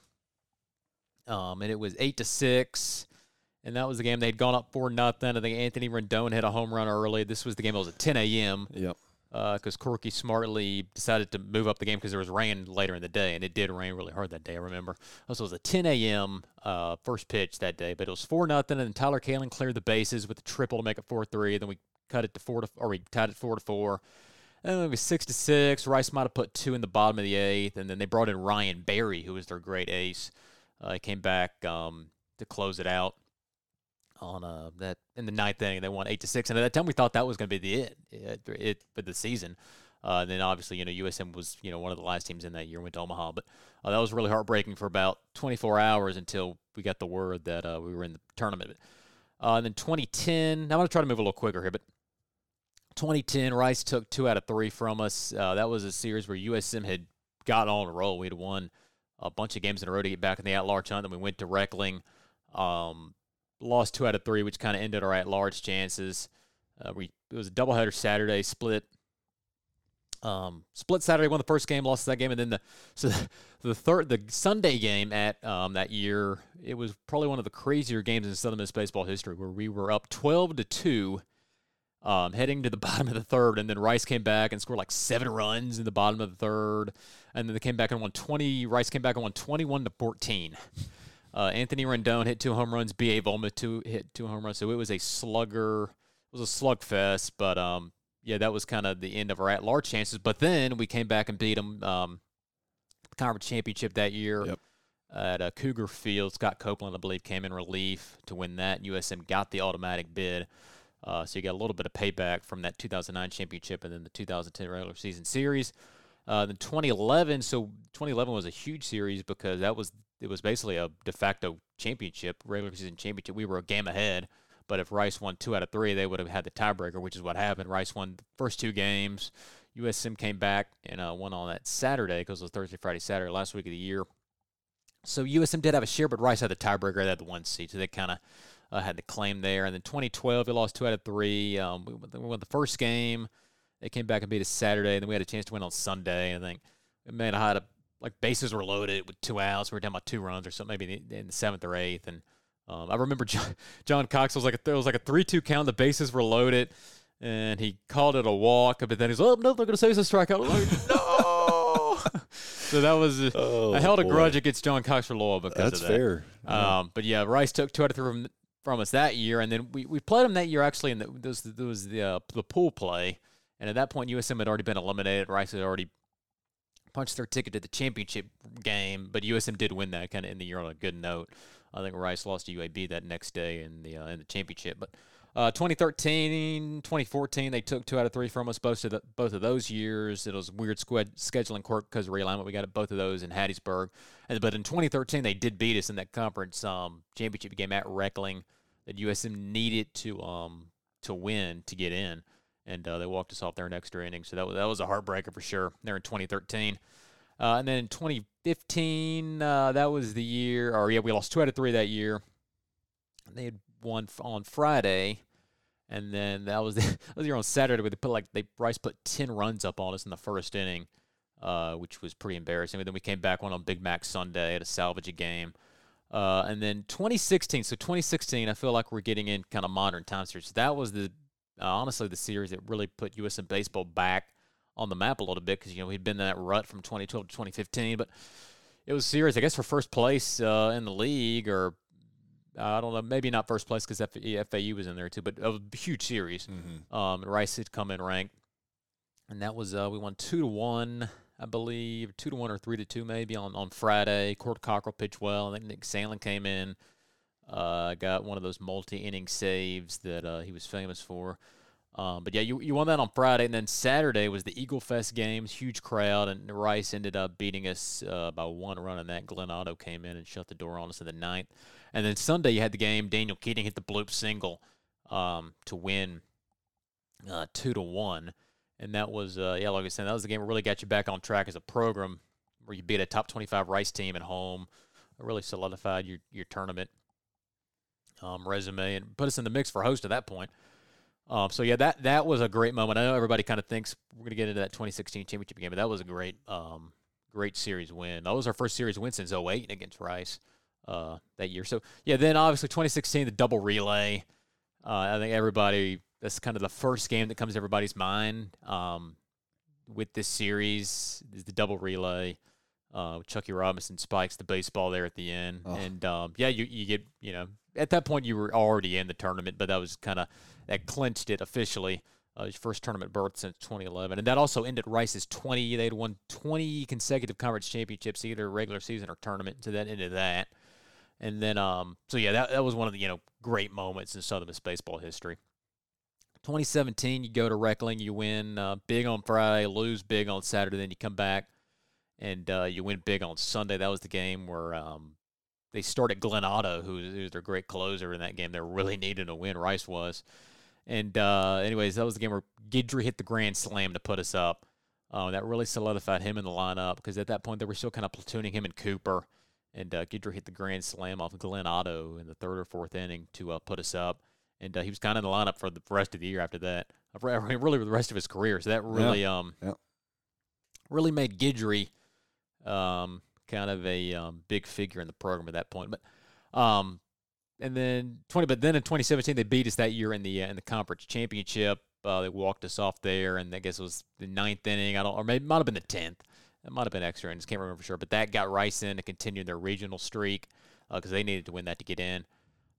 B: um, and it was eight to six. And that was the game they had gone up four nothing. I think Anthony Rendon hit a home run early. This was the game. It was at 10 a.m.
A: Yep
B: because uh, Corky smartly decided to move up the game because there was rain later in the day, and it did rain really hard that day. I remember. So it was a 10 a.m. Uh, first pitch that day, but it was four nothing, and then Tyler Kaling cleared the bases with a triple to make it four three. Then we cut it to four to, or we tied it four to four. And it was six to six. Rice might have put two in the bottom of the eighth, and then they brought in Ryan Berry, who was their great ace. Uh, he came back um, to close it out on uh, that in the ninth inning. They won eight to six, and at that time we thought that was going to be the it, it, it for the season. Uh, and then obviously, you know, USM was you know one of the last teams in that year. Went to Omaha, but uh, that was really heartbreaking for about 24 hours until we got the word that uh, we were in the tournament. Uh, and then 2010. Now I'm going to try to move a little quicker here, but 2010, Rice took two out of three from us. Uh, that was a series where USM had gotten on a roll. We had won a bunch of games in a row to get back in the at-large hunt. Then we went to Reckling. Um, lost two out of three, which kind of ended our at-large chances. Uh, we it was a doubleheader Saturday, split. Um, split Saturday, won the first game, lost that game, and then the so the, third the Sunday game at um, that year it was probably one of the crazier games in Southern Miss baseball history, where we were up twelve to two, um, heading to the <laughs> bottom of the third, and then Rice came back and scored like seven runs in the bottom of the third, and then they came back and won twenty. Rice came back and won twenty one to fourteen. Uh, Anthony Rendon hit two home runs. B.A. Volma two, hit two home runs. So it was a slugger. It was a slugfest. But um, yeah, that was kind of the end of our at-large chances. But then we came back and beat them. Um, the conference championship that year
A: yep.
B: at uh, Cougar Field. Scott Copeland, I believe, came in relief to win that. USM got the automatic bid. Uh, so you got a little bit of payback from that 2009 championship and then the 2010 regular season series. Uh, then 2011, so 2011 was a huge series because that was it was basically a de facto championship, regular season championship. We were a game ahead, but if Rice won two out of three, they would have had the tiebreaker, which is what happened. Rice won the first two games. USM came back and uh, won on that Saturday because it was Thursday, Friday, Saturday, last week of the year. So USM did have a share, but Rice had the tiebreaker. They had the one seed, so they kind of uh, had the claim there. And then 2012, they lost two out of three. Um, we, we won the first game. They came back and beat us Saturday, and then we had a chance to win on Sunday. I think may have had a like bases were loaded with two outs. We were down by two runs or something, maybe in the seventh or eighth. And um, I remember <laughs> John, John Cox was like a, it was like a three-two count. The bases were loaded, and he called it a walk. But then he's, oh no, they're going to say it's a strikeout. Like, <laughs> no. <laughs> so that was oh, I held a grudge against John Cox for Loyal because
A: That's
B: of that.
A: fair.
B: Um, but yeah, Rice took two out of three from, from us that year, and then we, we played them that year actually. And there was, there was the uh, the pool play, and at that point USM had already been eliminated. Rice had already punched their ticket to the championship game, but USM did win that kind of in the year on a good note. I think Rice lost to UAB that next day in the uh, in the championship. But uh, 2013, 2014, they took two out of three from us both of the, both of those years. It was weird squad scheduling quirk because of realignment. We got both of those in Hattiesburg, and but in 2013 they did beat us in that conference um, championship game at Reckling that USM needed to um to win to get in and uh, they walked us off there in extra innings. So that was that was a heartbreaker for sure. There in 2013, uh, and then in 2015, uh, that was the year. Or yeah, we lost two out of three that year. They had won on Friday, and then that was the, <laughs> that was the year on Saturday where they put like they Rice put 10 runs up on us in the first inning, uh, which was pretty embarrassing. But then we came back one on Big Mac Sunday to salvage a game. Uh, and then 2016, so 2016, I feel like we're getting in kind of modern times here. So that was the uh, honestly the series that really put USM baseball back on the map a little bit because you know we'd been in that rut from 2012 to 2015, but it was serious, I guess, for first place uh, in the league, or I don't know, maybe not first place because FAU was in there too, but a huge series. Mm-hmm. Um, Rice had come in ranked, and that was uh, we won two to one, I believe, two to one or three to two maybe on on Friday. Court Cockrell pitched well. I think Nick Sandlin came in, uh, got one of those multi-inning saves that uh, he was famous for. Um, but yeah, you, you won that on Friday, and then Saturday was the Eagle Fest games, huge crowd, and Rice ended up beating us uh, by one run, and that Glenn Otto came in and shut the door on us in the ninth. And then Sunday you had the game. Daniel Keating hit the bloop single um, to win uh, two to one, and that was uh, yeah, like I said, that was the game that really got you back on track as a program, where you beat a top twenty-five Rice team at home, it really solidified your your tournament um, resume and put us in the mix for host at that point. Um, so yeah, that that was a great moment. I know everybody kind of thinks we're going to get into that 2016 championship game, but that was a great, um, great series win. That was our first series win since 08 against Rice uh, that year. So yeah, then obviously 2016 the double relay. Uh, I think everybody that's kind of the first game that comes to everybody's mind um, with this series is the double relay. Uh, Chuckie Robinson spikes the baseball there at the end, oh. and um, yeah, you you get you know at that point you were already in the tournament, but that was kind of that clinched it officially. Uh, his first tournament berth since 2011, and that also ended Rice's 20. They'd won 20 consecutive conference championships, either regular season or tournament. So that ended that, and then um, so yeah, that that was one of the you know great moments in Southern Miss baseball history. 2017, you go to Reckling, you win uh, big on Friday, lose big on Saturday, then you come back and uh, you win big on Sunday. That was the game where um, they started Glenn Otto, who, was their great closer in that game. They're really needed a win. Rice was, and uh, anyways, that was the game where Guidry hit the grand slam to put us up. Uh, that really solidified him in the lineup because at that point they were still kind of platooning him and Cooper, and uh, Guidry hit the grand slam off Glenn Otto in the third or fourth inning to uh, put us up, and uh, he was kind of in the lineup for the rest of the year after that. Mean, <laughs> really, the rest of his career. So that really, yeah. um, yeah. really made Guidry, um, kind of a um, big figure in the program at that point. But um, and then twenty, but then in 2017 they beat us that year in the uh, in the conference championship. Uh, they walked us off there, and I guess it was the ninth inning. I don't, or maybe it might have been the tenth. It might have been extra innings. Can't remember for sure. But that got Rice in to continue their regional streak because uh, they needed to win that to get in.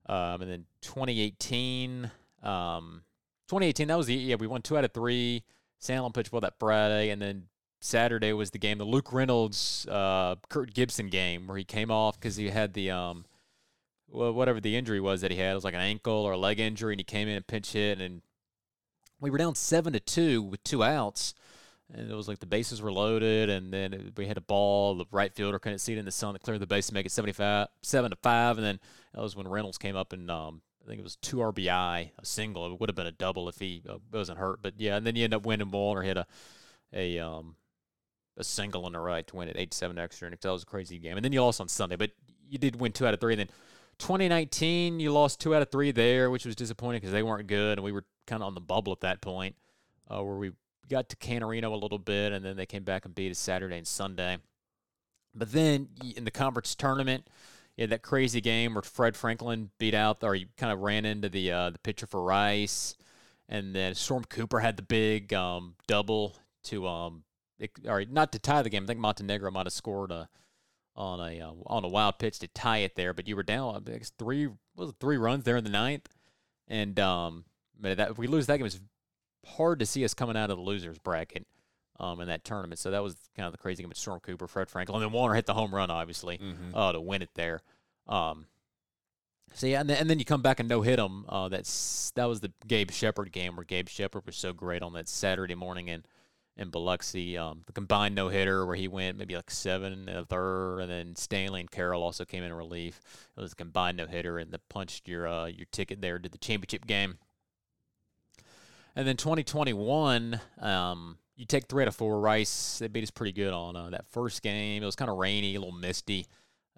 B: Um, and then 2018, um, 2018 that was the yeah we won two out of three. Sandlin pitched well that Friday, and then Saturday was the game, the Luke Reynolds, uh, Kirk Gibson game, where he came off because he had the um, well, whatever the injury was that he had, it was like an ankle or a leg injury, and he came in and pinch hit, and we were down seven to two with two outs, and it was like the bases were loaded, and then we had a ball, the right fielder couldn't see it in the sun to clear the base to make it 75, seven to five, and then that was when Reynolds came up and um, I think it was two RBI, a single. It would have been a double if he uh, wasn't hurt, but yeah, and then you end up winning ball or hit a a um, a single in the right to win at 8 7 extra innings. That was a crazy game. And then you lost on Sunday, but you did win two out of three. And then 2019, you lost two out of three there, which was disappointing because they weren't good. And we were kind of on the bubble at that point uh, where we got to Canterino a little bit, and then they came back and beat us Saturday and Sunday. But then in the conference tournament, had that crazy game where Fred Franklin beat out, or he kind of ran into the uh, the pitcher for Rice, and then Storm Cooper had the big um, double to um, it, or not to tie the game. I think Montenegro might have scored a on a uh, on a wild pitch to tie it there, but you were down I guess three was it three runs there in the ninth, and um, that if we lose that game, it's hard to see us coming out of the losers bracket. Um, in that tournament, so that was kind of the crazy game with Storm Cooper, Fred Franklin, and then Warner hit the home run, obviously, mm-hmm. uh, to win it there. Um, so yeah, and then, and then you come back and no hit them. Uh, that's that was the Gabe Shepard game where Gabe Shepard was so great on that Saturday morning, and in Biloxi. Um, the combined no hitter where he went maybe like seven and a third, and then Stanley and Carroll also came in relief. It was a combined no hitter, and that punched your uh, your ticket there to the championship game. And then 2021, um, you take three out of four. Rice they beat us pretty good on uh, that first game. It was kind of rainy, a little misty.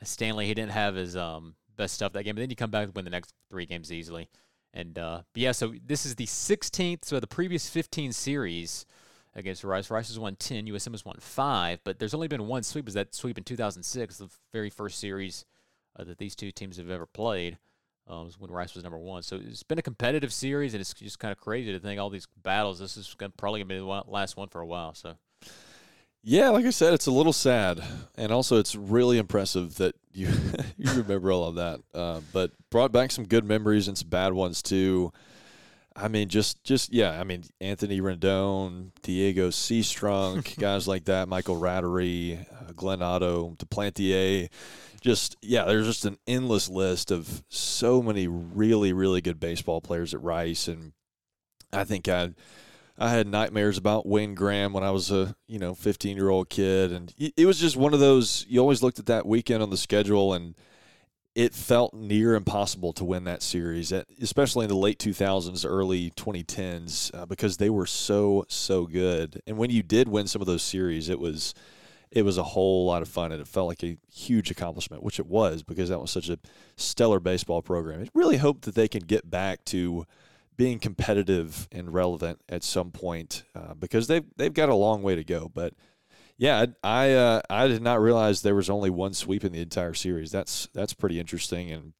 B: Uh, Stanley he didn't have his um, best stuff that game, but then you come back and win the next three games easily. And uh, yeah, so this is the 16th. So the previous 15 series against Rice, Rice has won 10, USM has won five, but there's only been one sweep. Is that sweep in 2006, the very first series uh, that these two teams have ever played? Um, when Rice was number one. So it's been a competitive series, and it's just kind of crazy to think all these battles. This is gonna, probably going to be the last one for a while. So.
A: Yeah, like I said, it's a little sad, and also it's really impressive that you <laughs> you remember all of that. Uh, but brought back some good memories and some bad ones too. I mean, just just yeah. I mean, Anthony Rendon, Diego Seastrunk, <laughs> guys like that, Michael Ratterree, uh, Glenn Otto, Duplantier just yeah, there's just an endless list of so many really really good baseball players at Rice, and I think I I had nightmares about Wayne Graham when I was a you know 15 year old kid, and it was just one of those. You always looked at that weekend on the schedule, and it felt near impossible to win that series, especially in the late 2000s, early 2010s, uh, because they were so so good. And when you did win some of those series, it was it was a whole lot of fun and it felt like a huge accomplishment, which it was because that was such a stellar baseball program. I really hope that they can get back to being competitive and relevant at some point uh, because they've they've got a long way to go. But yeah, I uh, I did not realize there was only one sweep in the entire series. That's that's pretty interesting, and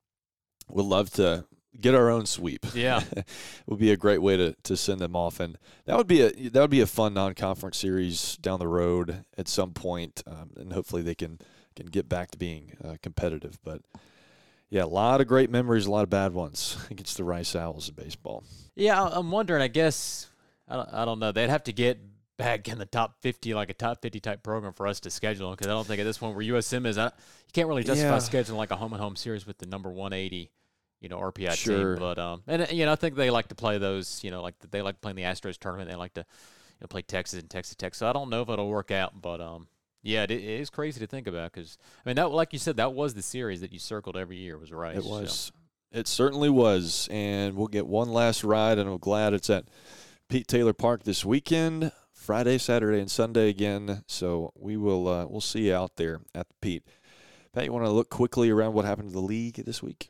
A: would love to get our own sweep.
B: Yeah, <laughs>
A: would be a great way to, to send them off, and that would be a that would be a fun non conference series down the road at some point, um, and hopefully they can can get back to being uh, competitive. But yeah, a lot of great memories, a lot of bad ones <laughs> against the Rice Owls in baseball.
B: Yeah, I'm wondering. I guess I don't, I don't know. They'd have to get back in the top 50, like a top 50 type program for us to schedule. Them. Because I don't think at this point where USM is, I, you can't really justify yeah. scheduling like a home and home series with the number 180 you know RPI
A: sure.
B: team. But um, and you know I think they like to play those. You know, like they like playing the Astros tournament. They like to you know, play Texas and Texas Tech. So I don't know if it'll work out, but um, yeah, it, it is crazy to think about because I mean that, like you said, that was the series that you circled every year was right.
A: It was. So. It certainly was, and we'll get one last ride, and I'm glad it's at Pete Taylor Park this weekend, Friday, Saturday, and Sunday again. So we will uh, we'll see you out there at the Pete. Pat, you want to look quickly around what happened to the league this week?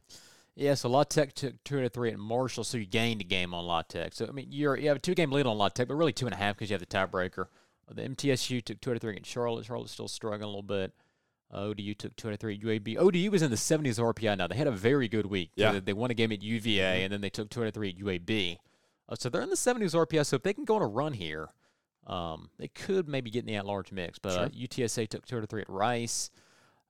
B: Yeah, so La Tech took two out of three at Marshall, so you gained a game on La Tech. So I mean, you're you have a two game lead on La Tech, but really two and a half because you have the tiebreaker. The MTSU took two out of three against Charlotte. Charlotte's still struggling a little bit. Uh, ODU took two out of three at UAB. ODU was in the 70s RPI now. They had a very good week.
A: Yeah.
B: They, they won a game at UVA, mm-hmm. and then they took two out of three at UAB. Uh, so they're in the 70s RPI. So if they can go on a run here, um, they could maybe get in the at-large mix. But uh, sure. uh, UTSA took two out of three at Rice.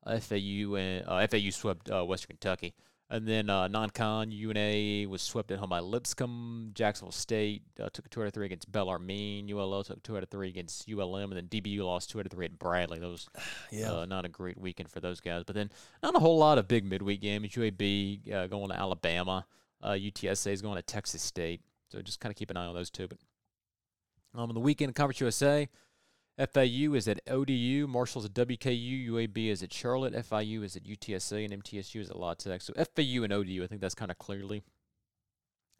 B: FAU and uh, FAU swept uh, Western Kentucky. And then uh, non-con UNA was swept at home by Lipscomb. Jacksonville State uh, took a two out of three against Bellarmine. ULL took two out of three against ULM, and then DBU lost two out of three at Bradley. Those <sighs> yeah, uh, not a great weekend for those guys. But then not a whole lot of big midweek games. UAB uh, going to Alabama. UTSA uh, is going to Texas State. So just kind of keep an eye on those two. But um, on the weekend, Conference USA. FAU is at ODU, Marshall's at WKU, UAB is at Charlotte, FIU is at UTSA, and MTSU is at La Tech. So FAU and ODU, I think that's kind of clearly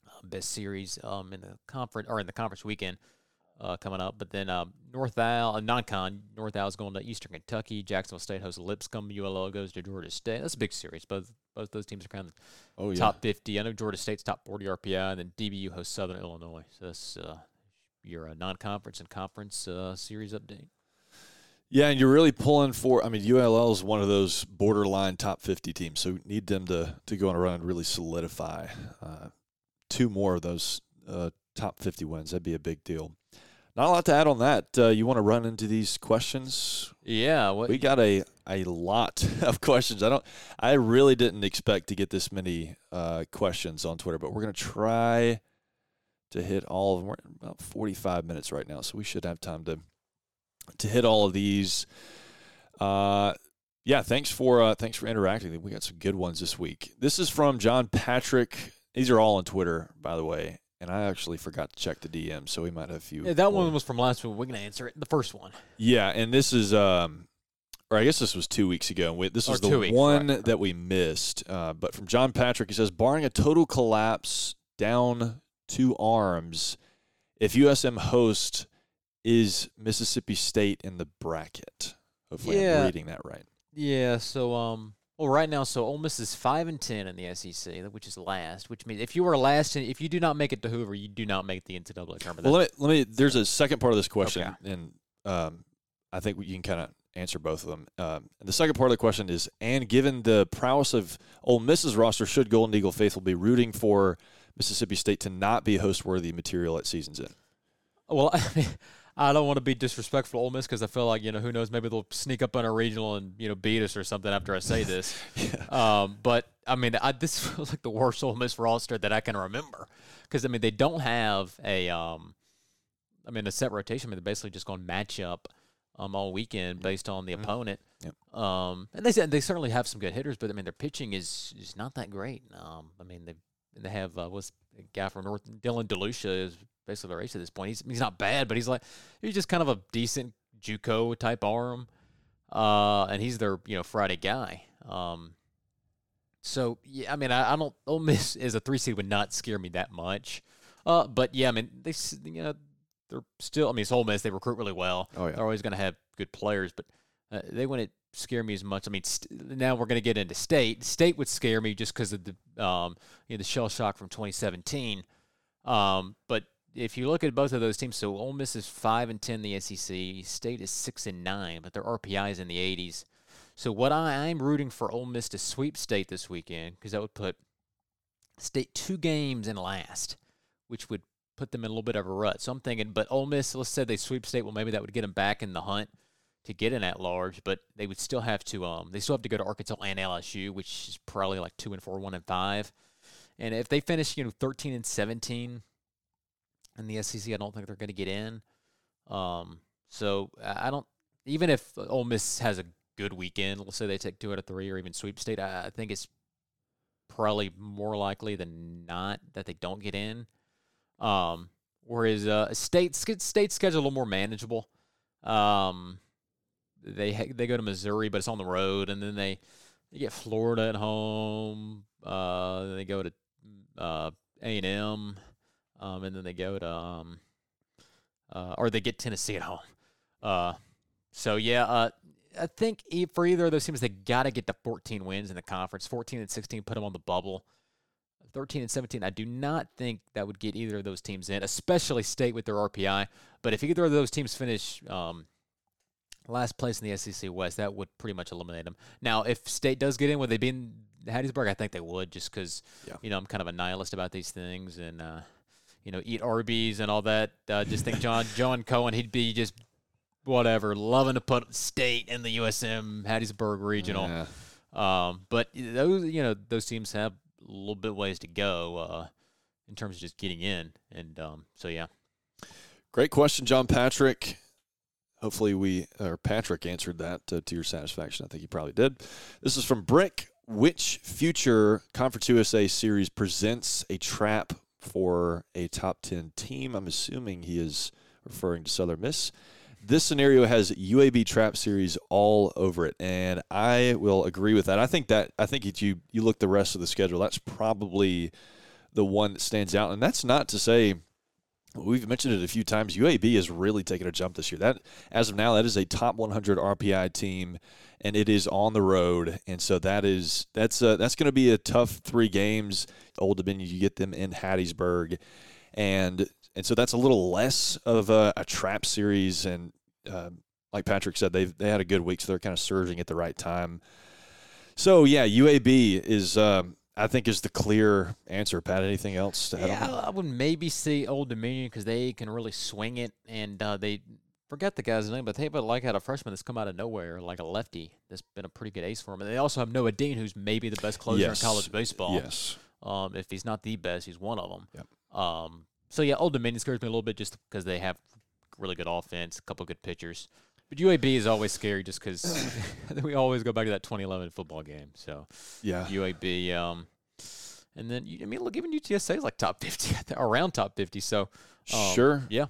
B: uh, best series um, in the conference or in the conference weekend uh, coming up. But then um, North Al, uh, non-con, North Al is going to Eastern Kentucky. Jacksonville State hosts Lipscomb. ULL goes to Georgia State. That's a big series. Both both those teams are kind of
A: oh, yeah.
B: top 50. I know Georgia State's top 40 RPI, and then DBU hosts Southern Illinois. So that's uh, your uh, non-conference and conference uh, series update.
A: Yeah, and you're really pulling for. I mean, ULL is one of those borderline top 50 teams, so need them to to go on a run and really solidify uh, two more of those uh, top 50 wins. That'd be a big deal. Not a lot to add on that. Uh, you want to run into these questions?
B: Yeah,
A: what, we got a a lot <laughs> of questions. I don't. I really didn't expect to get this many uh, questions on Twitter, but we're gonna try to hit all of them. We're about 45 minutes right now, so we should have time to to hit all of these. Uh, yeah, thanks for uh, thanks for interacting. We got some good ones this week. This is from John Patrick. These are all on Twitter, by the way. And I actually forgot to check the DM, so we might have a few.
B: Yeah, that more. one was from last week. We're gonna answer it. The first one.
A: Yeah, and this is um, or I guess this was two weeks ago. This was the
B: weeks,
A: one
B: right.
A: that we missed. Uh, but from John Patrick, he says, barring a total collapse down two arms, if USM host is Mississippi State in the bracket. Hopefully,
B: Yeah.
A: I'm reading that right.
B: Yeah. So um. Well, right now, so Ole Miss is five and ten in the SEC, which is last. Which means if you were last, and if you do not make it to Hoover, you do not make the NCAA tournament.
A: Well, let me, let me. There's a second part of this question,
B: Okay.
A: and um, I think you can kind of answer both of them. Um, and the second part of the question is, and given the prowess of Ole Miss's roster, should Golden Eagle faithful be rooting for Mississippi State to not be host-worthy material at season's end?
B: Well, <laughs> I, mean, I don't want to be disrespectful to Ole Miss because I feel like you know who knows maybe they'll sneak up on a regional and you know beat us or something after I say this. <laughs> um, but I mean, I, this <laughs> feels like the worst Ole Miss roster that I can remember because I mean they don't have a um, I mean a set rotation. I mean they're basically just going to match up um all weekend based on the opponent.
A: Yep.
B: Um, and they they certainly have some good hitters, but I mean their pitching is is not that great. Um, I mean they they have uh, what's a guy from North Dylan DeLucia is basically their ace at this point. He's he's not bad, but he's like he's just kind of a decent JUCO type arm, uh, and he's their you know Friday guy. Um, so yeah, I mean I, I don't Ole Miss as a three seed would not scare me that much, uh, but yeah, I mean they you know they're still I mean it's Ole Miss they recruit really well.
A: Oh, yeah.
B: They're always going to have good players, but uh, they wouldn't scare me as much. I mean, st- now we're going to get into state. State would scare me just because of the um, you know the shell shock from 2017. Um, but if you look at both of those teams, so Ole Miss is five and ten in the SEC. State is six and nine, but their RPI is in the 80s. So what I, I'm rooting for Ole Miss to sweep State this weekend because that would put State two games in last, which would put them in a little bit of a rut. So I'm thinking, but Ole Miss, let's say they sweep State, well maybe that would get them back in the hunt to get in at large, but they would still have to um they still have to go to Arkansas and LSU, which is probably like two and four, one and five. And if they finish, you know, thirteen and seventeen in the SEC, I don't think they're going to get in. Um, so I don't even if Ole Miss has a good weekend, let's say they take two out of three or even sweep state, I, I think it's probably more likely than not that they don't get in. Um, whereas uh, state schedule a little more manageable. Um, they they go to Missouri, but it's on the road, and then they they get Florida at home. Uh, then they go to uh A and M, um, and then they go to um, uh, or they get Tennessee at home. Uh, so yeah, uh, I think for either of those teams, they got to get to 14 wins in the conference. 14 and 16 put them on the bubble. 13 and 17, I do not think that would get either of those teams in, especially State with their RPI. But if either of those teams finish um, last place in the SEC West, that would pretty much eliminate them. Now, if State does get in, would they be in Hattiesburg? I think they would, just because
A: Yeah.
B: you know I'm kind of a nihilist about these things, and uh, you know eat Arby's and all that. Uh, just think John <laughs> John Cohen, he'd be just whatever, loving to put State in the USM Hattiesburg regional.
A: Yeah.
B: Um, but those, you know, those teams have a little bit ways to go uh, in terms of just getting in, and um, so yeah.
A: Great question, John Patrick. Hopefully, we or Patrick answered that uh, to your satisfaction. I think he probably did. This is from Brick. Which future Conference USA series presents a trap for a top ten team? I'm assuming he is referring to Southern Miss. This scenario has UAB trap series all over it, and I will agree with that. I think that I think if you you look the rest of the schedule, that's probably the one that stands out, and that's not to say We've mentioned it a few times. UAB has really taken a jump this year. That, as of now, that is a top 100 RPI team, and it is on the road. And so that is that's uh, that's going to be a tough three games. Old Dominion, you get them in Hattiesburg, and and so that's a little less of a, a trap series. And uh, like Patrick said, they they had a good week, so they're kind of surging at the right time. So yeah, UAB is. Um, I think is the clear answer. Pat, anything else to add
B: Yeah,
A: on?
B: I would maybe see Old Dominion because they can really swing it, and uh, they forget the guy's name, but they have a, like had a freshman that's come out of nowhere, like a lefty that's been a pretty good ace for them. And they also have Noah Dean, who's maybe the best closer
A: Yes.
B: in college baseball.
A: Yes.
B: Um, if he's not the best, he's one of them.
A: Yep.
B: Um, so yeah, Old Dominion scares me a little bit just because they have really good offense, a couple good pitchers. But UAB is always scary just because <laughs> we always go back to that 2011 football game. So
A: Yeah.
B: UAB, um, and then I mean, look, even UTSA is like top 50, <laughs> around top 50. So um,
A: Sure.
B: yeah,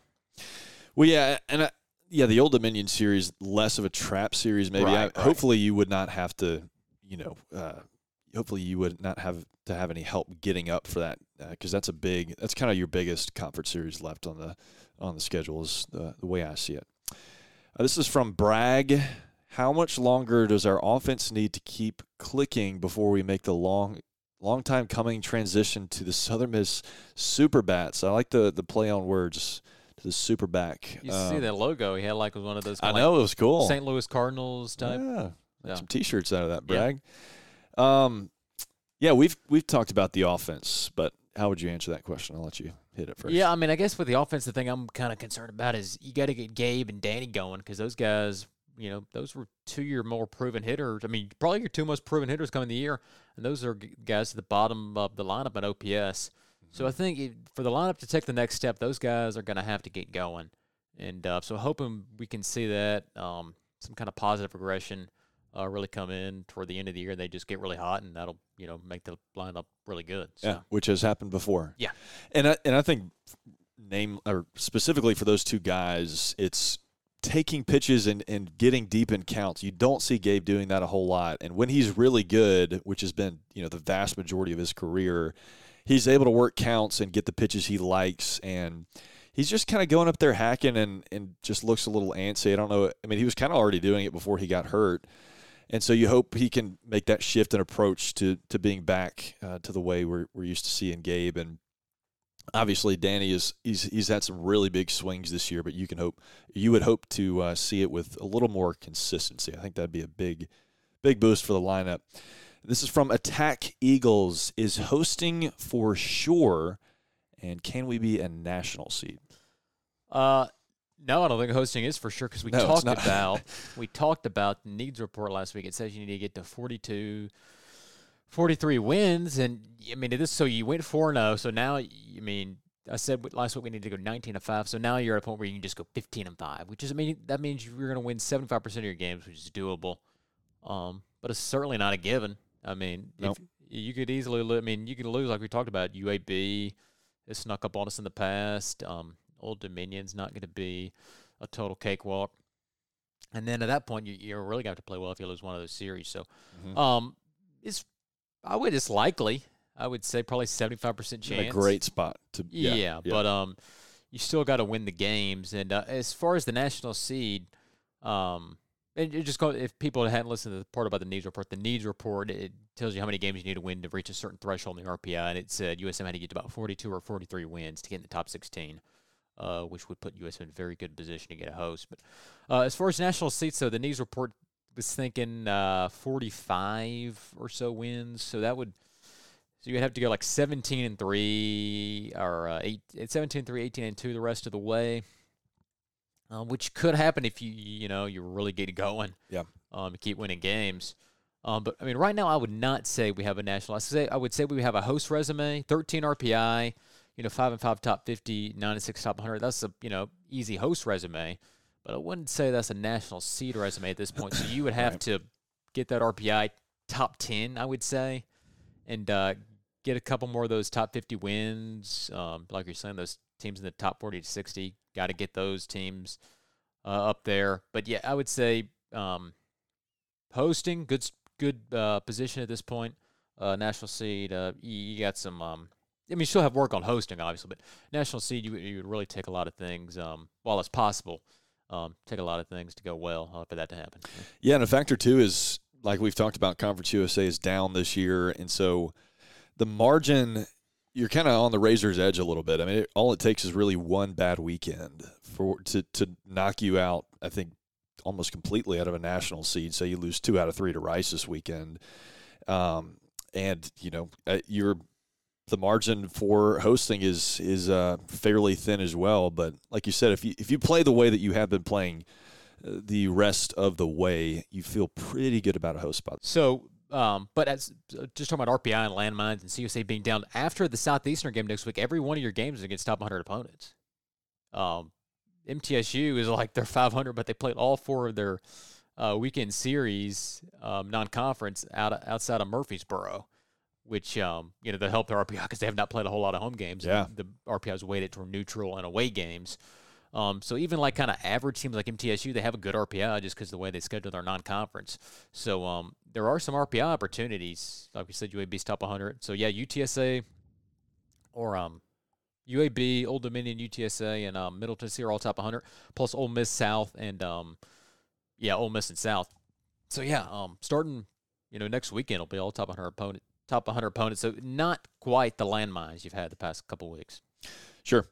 A: Well, yeah, and I, yeah, the Old Dominion series less of a trap series. Maybe.
B: Right,
A: I,
B: right.
A: Hopefully, you would not have to, you know, uh, hopefully you would not have to have any help getting up for that because that's a big that's kind of your biggest conference series left on the on the schedule is the, the way I see it. Uh, this is from Bragg. How much longer does our offense need to keep clicking before we make the long long time coming transition to the Southern Miss Super Bats? I like the the play on words to the Super Back.
B: You see
A: Um,
B: that logo? He had like was one of those.
A: I know it was cool.
B: St. Louis Cardinals type.
A: Yeah,
B: Yeah.
A: some T-shirts out of that
B: Yeah.
A: brag. Um, yeah, we've we've talked about the offense, but how would you answer that question? I'll let you hit it first.
B: Yeah, I mean, I guess with the offense, the thing I'm kind of concerned about is you got to get Gabe and Danny going because those guys, you know, those were two your more proven hitters. I mean, probably your two most proven hitters coming the year, and those are guys at the bottom of the lineup at OPS. So I think it, for the lineup to take the next step, those guys are going to have to get going, and uh, so hoping we can see that um, some kind of positive progression uh, really come in toward the end of the year. and They just get really hot, and that'll you know make the lineup really good. So.
A: yeah, which has happened before.
B: Yeah.
A: and I, and I think name or specifically for those two guys, it's taking pitches and, and getting deep in counts. You don't see Gabe doing that a whole lot, and when he's really good, which has been you know the vast majority of his career, he's able to work counts and get the pitches he likes and. He's just kind of going up there hacking and, and just looks a little antsy. I don't know. I mean, he was kind of already doing it before he got hurt. And so you hope he can make that shift and approach to to being back uh, to the way we're we're used to seeing Gabe. And obviously, Danny is he's he's had some really big swings this year, but you can hope you would hope to uh, see it with a little more consistency. I think that'd be a big big boost for the lineup. This is from Attack Eagles. Is hosting for sure, and can we be a national seed?
B: Uh, no, I don't think hosting is for sure because we
A: No,
B: talked about <laughs> we talked about the needs report last week. It says you need to get to 42, 43 wins, and I mean this. So you went four and zero. So now, I mean, I said last week we need to go nineteen and five. So now you're at a point where you can just go fifteen and five, which is I mean that means you're going to win seventy five percent of your games, which is doable. Um, but it's certainly not a given. I mean,
A: Nope.
B: if you could easily, I mean, you could lose like we talked about UAB. It snuck up on us in the past. Um, Old Dominion's not going to be a total cakewalk. And then at that point, you, you're really going to have to play well if you lose one of those series. So,
A: Mhm.
B: um, it's I would it's likely. I would say probably seventy five percent chance.
A: a great spot to
B: Yeah,
A: yeah,
B: but um, you still got to win the games. And uh, as far as the national seed, um, and just go if people hadn't listened to the part about the needs report, the needs report it tells you how many games you need to win to reach a certain threshold in the RPI, and it said USM had to get to about forty two or forty three wins to get in the top sixteen. Uh, which would put USM in a very good position to get a host. But uh, as far as national seats, though, the needs report was thinking uh, 45 or so wins. So that would so you'd have to go like 17 and 3 or uh, 8 eh, 17 3 18 and 2 the rest of the way. Uh, which could happen if you you know you really get going.
A: Yeah.
B: Um and keep winning games. Um, but I mean, right now, I would not say we have a national. I say I would say we have a host resume, 13 RPI, you know, five and five top 50, nine and six top 100. That's a you know easy host resume, but I wouldn't say that's a national seed resume at this point. So you would <clears throat> have
A: Right.
B: to get that RPI top 10, I would say, and uh, get a couple more of those top 50 wins. Um, like you're saying, those teams in the top 40 to 60, got to get those teams uh, up there. But yeah, I would say um, hosting good good uh, position at this point. Uh, national seed, uh, you, you got some. Um, I mean, you still have work on hosting, obviously, but national seed, you, would- you would really take a lot of things, um, while it's possible, um, take a lot of things to go well uh, for that to happen.
A: Yeah, and a factor too is like we've talked about, Conference USA is down this year, and so the margin you're kind of on the razor's edge a little bit. I mean, it, all it takes is really one bad weekend for to to knock you out. I think almost completely out of a national seed. Say you lose two out of three to Rice this weekend, um, and you know uh, you're the margin for hosting is is uh, fairly thin as well. But like you said, if you if you play the way that you have been playing uh, the rest of the way, you feel pretty good about a host spot.
B: So, um, but as uh, just talking about RPI and landmines and CUSA being down after the Southeastern game next week, every one of your games is against top 100 opponents. Um, MTSU is like they're 500, but they played all four of their uh, weekend series um, non-conference out outside of Murfreesboro, which um, you know that helped their RPI because they have not played a whole lot of home games.
A: Yeah.
B: the RPI is weighted toward neutral and away games. Um, so even like kind of average teams like MTSU, they have a good RPI just because the way they schedule their non-conference. So um, there are some RPI opportunities. Like we said, UAB's top 100. So yeah, UTSA or um, UAB, Old Dominion, UTSA, and um, Middle Tennessee are all top 100. Plus Ole Miss South and um, yeah, Ole Miss and South. So yeah, um, starting you know next weekend will be all top 100 opponent, top 100 opponents. So not quite the landmines you've had the past couple weeks.
A: Sure.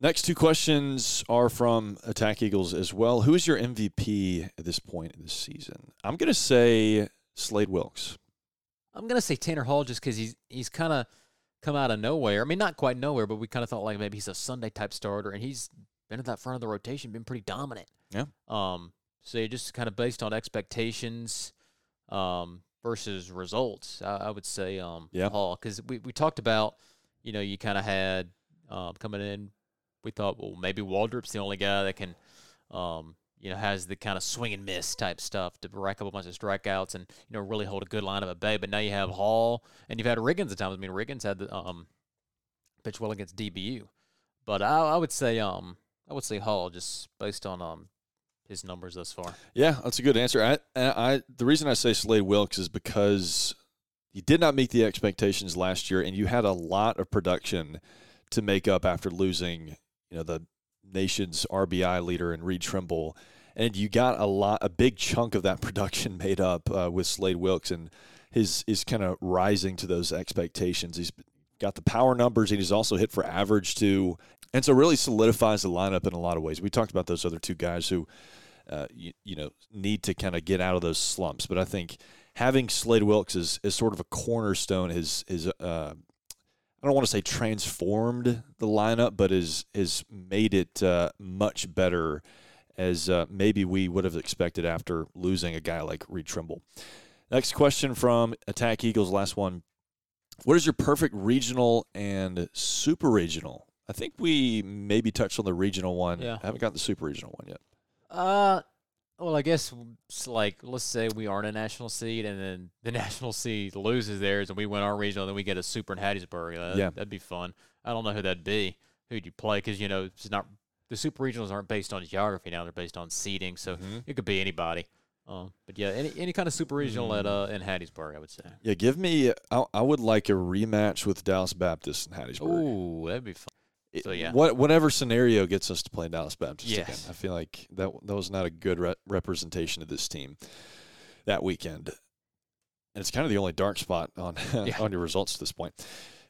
A: Next two questions are from Attack Eagles as well. Who is your MVP at this point in the season? I'm going to say Slade Wilkes.
B: I'm gonna say Tanner Hall just because he's he's kind of come out of nowhere. I mean, not quite nowhere, but we kind of thought like maybe he's a Sunday type starter, and he's been at that front of the rotation, been pretty dominant.
A: Yeah.
B: Um. So just kind of based on expectations, um, versus results. I, I would say um
A: Yeah.
B: Hall because we we talked about you know you kind of had um coming in. We thought well maybe Waldrop's the only guy that can um you know, has the kind of swing and miss type stuff to rack up a bunch of strikeouts and you know really hold a good line lineup at bay. But now you have Hall and you've had Riggins at times. I mean, Riggins had the um pitch well against DBU, but I, I would say um I would say Hall just based on um his numbers thus far.
A: Yeah, that's a good answer. I, I, the reason I say Slade Wilkes is because you did not meet the expectations last year, and you had a lot of production to make up after losing, you know, the nation's RBI leader in Reed Trimble, and you got a lot, a big chunk of that <laughs> production made up uh, with Slade Wilkes, and his is kind of rising to those expectations. He's got the power numbers, and he's also hit for average too, and so really solidifies the lineup in a lot of ways. We talked about those other two guys who uh, you, you know need to kind of get out of those slumps. But I think having Slade Wilkes is, is sort of a cornerstone. His his uh, I don't want to say transformed the lineup, but is has made it uh, much better as uh, maybe we would have expected after losing a guy like Reed Trimble. Next question from Attack Eagles. Last one. What is your perfect regional and super regional? I think we maybe touched on the regional one.
B: Yeah.
A: I haven't got the super regional one yet.
B: Uh, well, I guess like let's say we aren't a national seed, and then <laughs> the national seed loses theirs, and we win our regional, then we get a super in Hattiesburg. Uh,
A: Yeah.
B: that'd be fun. I don't know who that'd be. Who'd you play? Because you know it's not the super regionals aren't based on geography now; they're based on seeding, so
A: Mhm.
B: it could be anybody. Um, but yeah, any any kind of super regional at
A: Mm.
B: uh in Hattiesburg, I would say.
A: Yeah, give me. I, I would like a rematch with Dallas Baptist in Hattiesburg.
B: Ooh, that'd be fun. So, yeah.
A: what whatever scenario gets us to play Dallas Baptist again.
B: Yes.
A: I feel like that that was not a good re- representation of this team that weekend, and it's kind of the only dark spot on <laughs>
B: Yeah.
A: on your results at this point.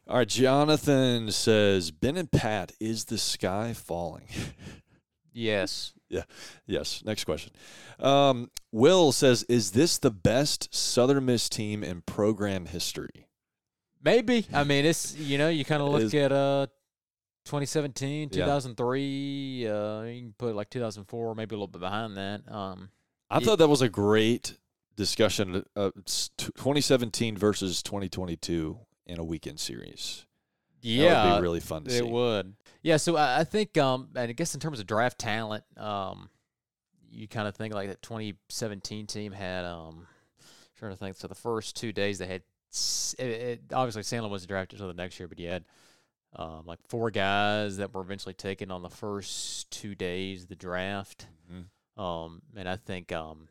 A: All right, Jonathan says Ben and Pat is the sky falling. <laughs>
B: Yes. Yeah.
A: yes. Next question. Um, Will says, is this the best Southern Miss team in program history?
B: Maybe. I mean, it's you know you kind of look
A: is-
B: at uh 2017,
A: Yeah.
B: 2003. Uh, you can put like 2004, maybe a little bit behind that. Um,
A: I
B: Yeah.
A: thought that was a great discussion. Uh, 2017 versus 2022 in a weekend series. That
B: yeah,
A: would be really fun to
B: it
A: see.
B: It would. Yeah, so I, I think, um, and I guess in terms of draft talent, um, you kind of think like that 2017 team had, um, trying to think. So the first two days they had, it, it, obviously Sandlin wasn't drafted until the next year, but you had. Um, like four guys that were eventually taken on the first two days of the draft.
A: Mhm.
B: Um, and I think um,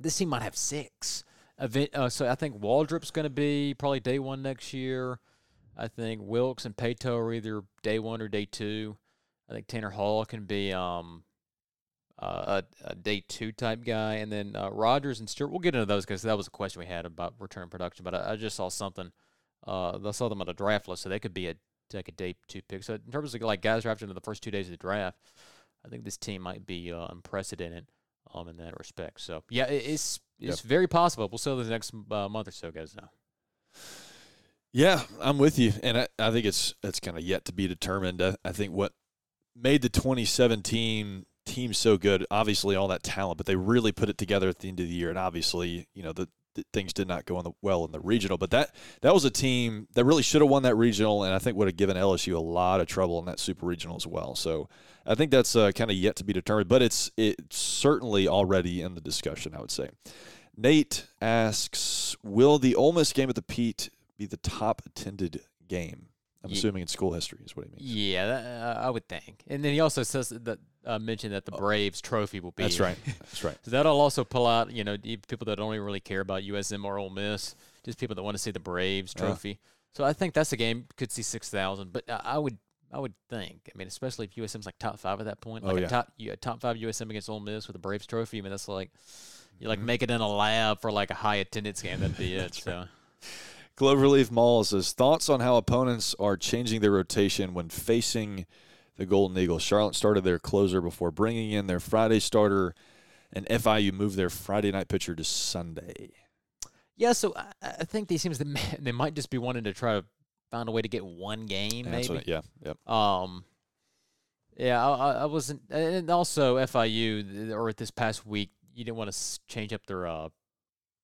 B: this team might have six. Event, uh, so I think Waldrop's going to be probably day one next year. I think Wilkes and Paetow are either day one or day two. I think Tanner Hall can be um, uh, a, a day two type guy, and then uh, Rogers and Stuart. We'll get into those because that was a question we had about return production. But I, I just saw something. Uh, I saw them on the draft list, so they could be a like a day two pick. So in terms of like guys drafted in the first two days of the draft, I think this team might be uh, unprecedented um in that respect. So yeah, it, it's it's very possible. We'll see the next uh, month or so guys. now.
A: Yeah, I'm with you, and I, I think it's it's kind of yet to be determined. I, I think what made the 2017 team so good, obviously all that talent, but they really put it together at the end of the year, and obviously, you know, the things did not go in the, well in the regional, but that that was a team that really should have won that regional, and I think would have given LSU a lot of trouble in that super regional as well. So I think that's uh, kind of yet to be determined, but it's it's certainly already in the discussion. I would say. Nate asks, "Will the Ole Miss game at the Pete be the top attended game?" I'm assuming in school history is what he means.
B: Yeah, that, uh, I would think. And then he also says that uh, mentioned that the Braves trophy will be.
A: Oh. That's right. That's right. <laughs>
B: So that'll also pull out, you know, people that don't even really care about USM or Ole Miss, just people that want to see the Braves
A: Yeah.
B: trophy. So I think that's a game could see six thousand. But I would, I would think. I mean, especially if USM's like top five at that point,
A: Oh,
B: like
A: yeah.
B: a top, you, a top five USM against Ole Miss with the Braves trophy. I mean, that's like you
A: Mm-hmm.
B: like make it in a lab for like a high attendance game. That'd be it. <laughs> So
A: Cloverleaf Mall says thoughts on how opponents are changing their rotation when facing the Golden Eagles. Charlotte started their closer before bringing in their Friday starter, and FIU moved their Friday night pitcher to Sunday.
B: yeah, so I, I think these teams they, <laughs> might just be wanting to try to find a way to get one game, maybe.
A: what- yeah, yep.
B: Um, yeah, I, I- I wasn't, and also FIU or this past week, you didn't want to change up their uh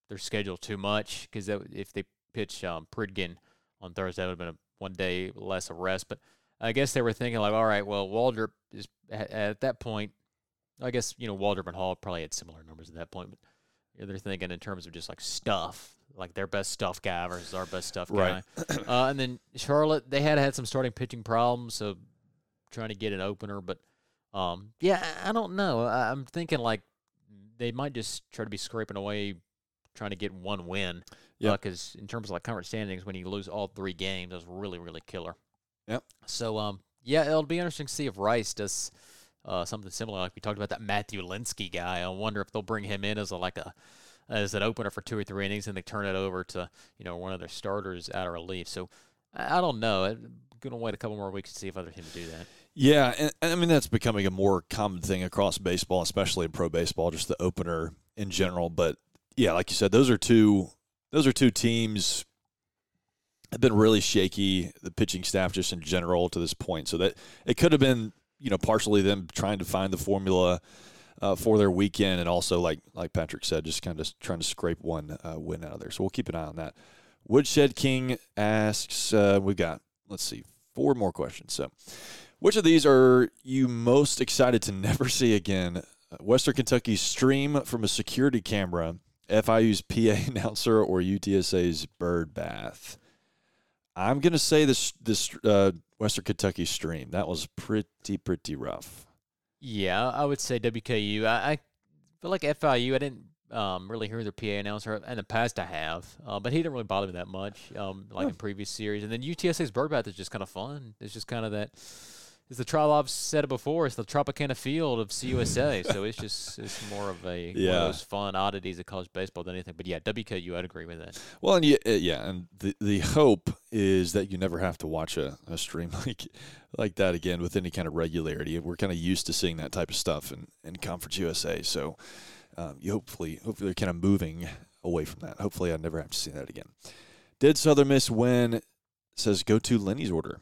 B: their schedule too much because if they pitch um, Pridgen on Thursday, that would have been a one day less of rest. But I guess they were thinking like, all right, well, Waldrep is at, at that point. I guess you know Waldrep and Hall probably had similar numbers at that point, but they're thinking in terms of just like stuff, like their best stuff guy versus our best stuff guy.
A: Right.
B: uh, and then Charlotte, they had had some starting pitching problems, so trying to get an opener. But um, yeah, I don't know. I, I'm thinking like they might just try to be scraping away, trying to get one win.
A: Yep.
B: Because in terms of like conference standings, when you lose all three games, that's really really killer.
A: Yep.
B: So um, yeah, it'll be interesting to see if Rice does. Uh, something similar, like we talked about that Matthew Linsky guy. I wonder if they'll bring him in as a like a as an opener for two or three innings, and they turn it over to you know one of their starters out of relief. So I, I don't know. I'm gonna wait a couple more weeks to see if other teams do that.
A: Yeah, and, and I mean that's becoming a more common thing across baseball, especially in pro baseball, just the opener in general. But yeah, like you said, those are two those are two teams have been really shaky. The pitching staff, just in general, to this point, so that it could have been you know partially them trying to find the formula uh, for their weekend, and also like like Patrick said, just kind of trying to scrape one uh, win out of there. So we'll keep an eye on that. Woodshed King asks, uh, we got let's see, four more questions. So. Which of these are you most excited to <laughs> never see again? Uh, Western Kentucky's stream from a security camera, FIU's PA <laughs> announcer, or UTSA's bird bath? I'm gonna say this this uh, Western Kentucky stream. That was pretty pretty rough.
B: Yeah, I would say WKU. I, I feel like FIU. I didn't um, really hear their PA announcer in the past. I have, uh, but he didn't really bother me that much, um, like in previous series. And then UTSA's bird bath is just kind of fun. It's just kind of that. It's the trial I've said it before, it's the Tropicana field of CUSA. <laughs> so it's just it's more of a one
A: Yeah.
B: of those fun oddities of college baseball than anything. But yeah, WKU, I'd agree with that.
A: Well, and yeah, uh, yeah, and the the hope is that you never have to watch a, a stream <laughs> like like that again with any kind of regularity. We're kind of used to seeing that type of stuff in, in Conference USA, so um, you hopefully hopefully they're kind of moving away from that. Hopefully, I never have to see that again. Did Southern Miss win? Says go to Lenny's order.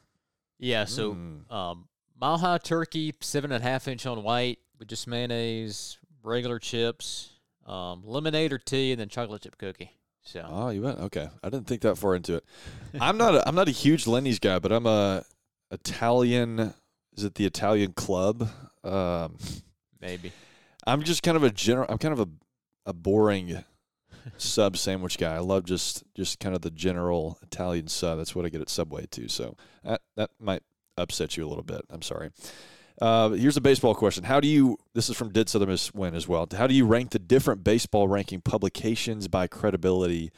B: Yeah, so
A: Mm.
B: um, mile high turkey, seven and a half inch on white with just mayonnaise, regular chips, um, lemonade or tea, and then chocolate chip cookie. So
A: Oh, you went okay. I didn't think that far into it. I'm not a, I'm not a huge Lenny's guy, but I'm a Italian. Is it the Italian club? Um,
B: maybe.
A: I'm just kind of a general. I'm kind of a a boring sub sandwich guy. I love just just kind of the general Italian sub. That's what I get at Subway too. So that that might upset you a little bit. I'm sorry. Uh, here's a baseball question. How do you? This is from Did Southern Miss win as well. How do you rank the different baseball ranking publications by credibility?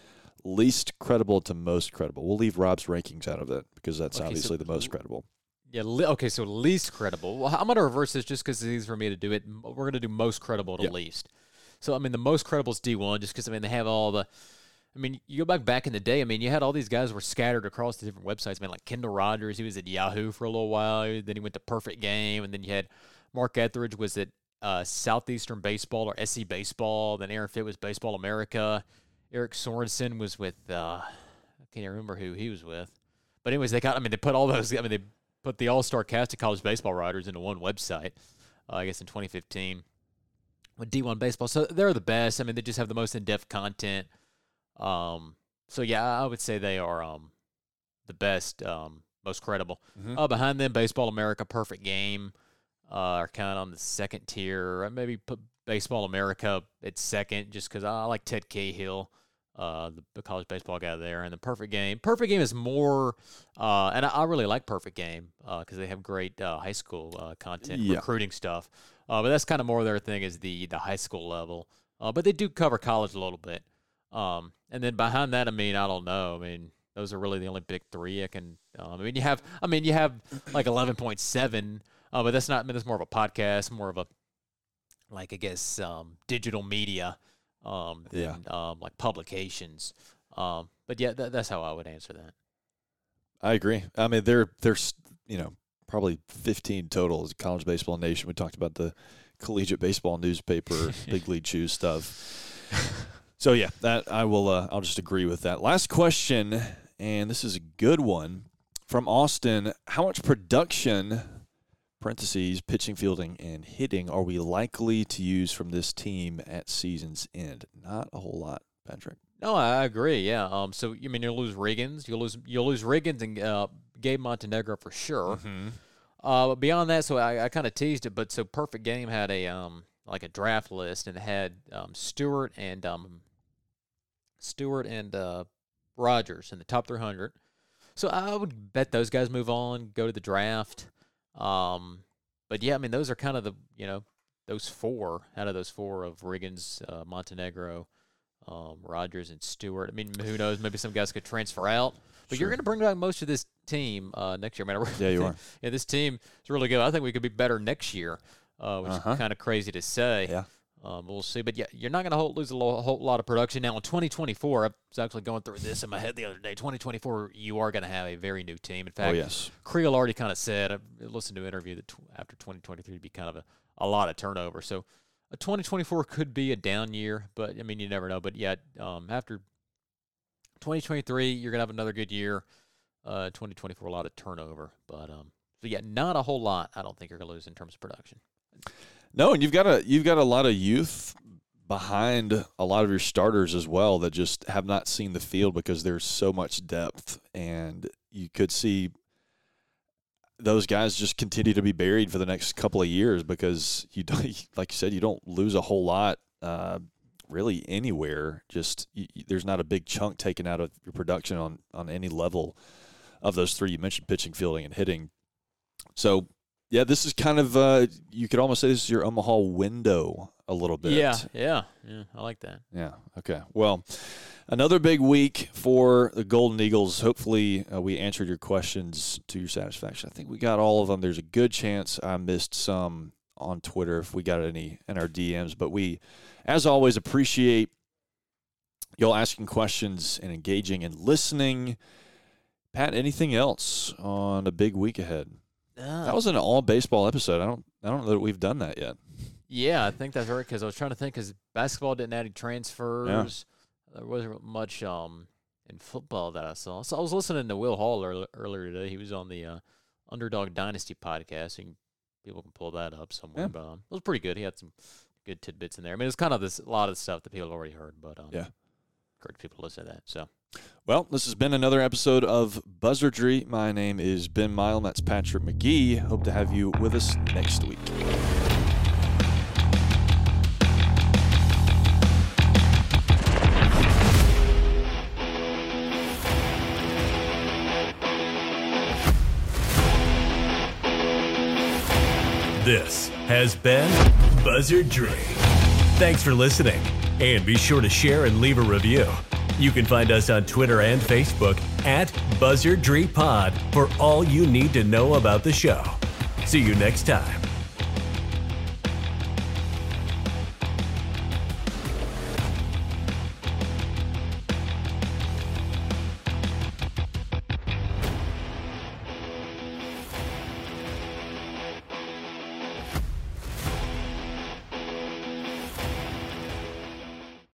A: Least credible to most credible. We'll leave Rob's rankings out of it because that's
B: Okay, so
A: obviously the most credible.
B: Yeah. Li- okay. So least credible. Well, I'm gonna reverse this just because it's easy for me to do it. We're gonna do most credible to
A: Yeah.
B: least. So I mean, the most credible is D1, just because I mean they have all the. I mean, you go back back in the day. I mean, you had all these guys were scattered across the different websites. Man, like Kendall Rogers, he was at Yahoo for a little while. Then he went to Perfect Game, and then you had Mark Etheridge was at uh, Southeastern Baseball or SC Baseball. Then Aaron Fitt was Baseball America. Eric Sorenson was with uh, I can't remember who he was with. But anyways, they got. I mean, they put all those. I mean, they put the All Star cast of college baseball writers into one website. Uh, I guess in 2015 with D1 baseball. So they're the best. I mean, they just have the most in depth content. Um. So yeah, I would say they are um the best, um, most credible.
A: Mhm.
B: Uh, behind them, Baseball America, Perfect Game, uh, are kind of on the second tier. I maybe put Baseball America at second, just because I like Ted Cahill. uh, the, the college baseball guy there, and the Perfect Game. Perfect Game is more, uh, and I, I really like Perfect Game because they have great uh, high school uh, content,
A: Yeah.
B: recruiting stuff. Uh, but that's kind of more their thing is the the high school level. Uh, but they do cover college a little bit. Um, and then behind that, I mean, I don't know. I mean, those are really the only big three I can. Um, I mean, you have, I mean, you have like eleven point seven, uh, but that's not. I mean, that's more of a podcast, more of a like I guess um, digital media, um,
A: Yeah.
B: um, like publications. Um, but yeah, tha that's how I would answer that.
A: I agree. I mean, there there's you know probably 15 total as College Baseball Nation. We talked about the collegiate baseball newspaper, <laughs> big league chew stuff. <laughs> So yeah, that I will. Uh, I'll just agree with that. Last question, and this is a good one from Austin. How much production? Parentheses, pitching, fielding, and hitting are we likely to use from this team at season's end? Not a whole lot, Patrick.
B: No, I agree. Yeah. Um. So you mean you'll lose Riggins? You'll lose you'll lose Riggins and uh, Gabe Montenegro for sure. Uh, but beyond that, so I, I kind of teased it, but so Perfect Game had a um like a draft list and it had um Stuart and um Stuart and uh Rogers in the top 300. So I would bet those guys move on, go to the draft. Um, but yeah, I mean those are kind of the you know those four out of those four of Riggins, uh, Montenegro, um, Rogers, and Stuart. I mean, who knows? Maybe some guys could transfer out. But you're going to bring back most of this team uh, next year. I mean,
A: Yeah, you are. <laughs>
B: Yeah, this team is really good. I think we could be better next year, uh, which
A: Uh-huh.
B: is kind of crazy to say.
A: Yeah.
B: Um, we'll see. But yeah, you're not going to lose a whole lot of production. Now, in 2024, I was actually going through this in my head the other day. 2024, you are going to have a very new team. In fact,
A: oh yes.
B: Creel already kind of said, I listened to an interview that after 2023 would be kind of a, a lot of turnover. So a 2024 could be a down year, but I mean, you never know. But yeah, um, after 2023, you're going to have another good year. Uh, 2024, a lot of turnover. But um, so yeah, not a whole lot, I don't think you're going to lose in terms of production.
A: No, and you've got a you've got a lot of youth behind a lot of your starters as well that just have not seen the field because there's so much depth, and you could see those guys just continue to be buried for the next couple of years because you don't, <laughs> like you said, you don't lose a whole lot. Uh, really anywhere. Just y y- there's not a big chunk taken out of your production on on any level of those three. You mentioned pitching fielding and hitting. So yeah, this is kind of uh, you could almost say this is your Omaha window a little bit.
B: Yeah, yeah, yeah. I like that.
A: Yeah. Okay. Well, another big week for the Golden Eagles. Hopefully, uh, we answered your questions to your satisfaction. I think we got all of them. There's a good chance I missed some on Twitter if we got any in our DMs, but we, as always, appreciate y'all asking questions and engaging and listening. Pat, anything else on a big week ahead? That was an all baseball episode. I don't I don't know that we've done that yet.
B: Yeah, I think that's right. Because I was trying to think, because basketball didn't add any transfers. There wasn't much um in football that I saw. So I was listening to Will Hall earl- earlier today. He was on the uh, Underdog Dynasty podcast. Can, people can pull that up somewhere.
A: Yeah.
B: But um, it was pretty good. He had some good tidbits in there. I mean, it's kind of this a lot of stuff that people have already heard, but um,
A: Yeah.
B: encourage people to listen to that. So
A: Well, this has been another episode of Buzzardry. My name is Ben Mile. That's Patrick McGee. Hope to have you with us next week.
C: This has been Buzzardry. Thanks for listening, and be sure to share and leave a review. You can find us on Twitter and Facebook at Buzzardry Pod for all you need to know about the show. See you next time.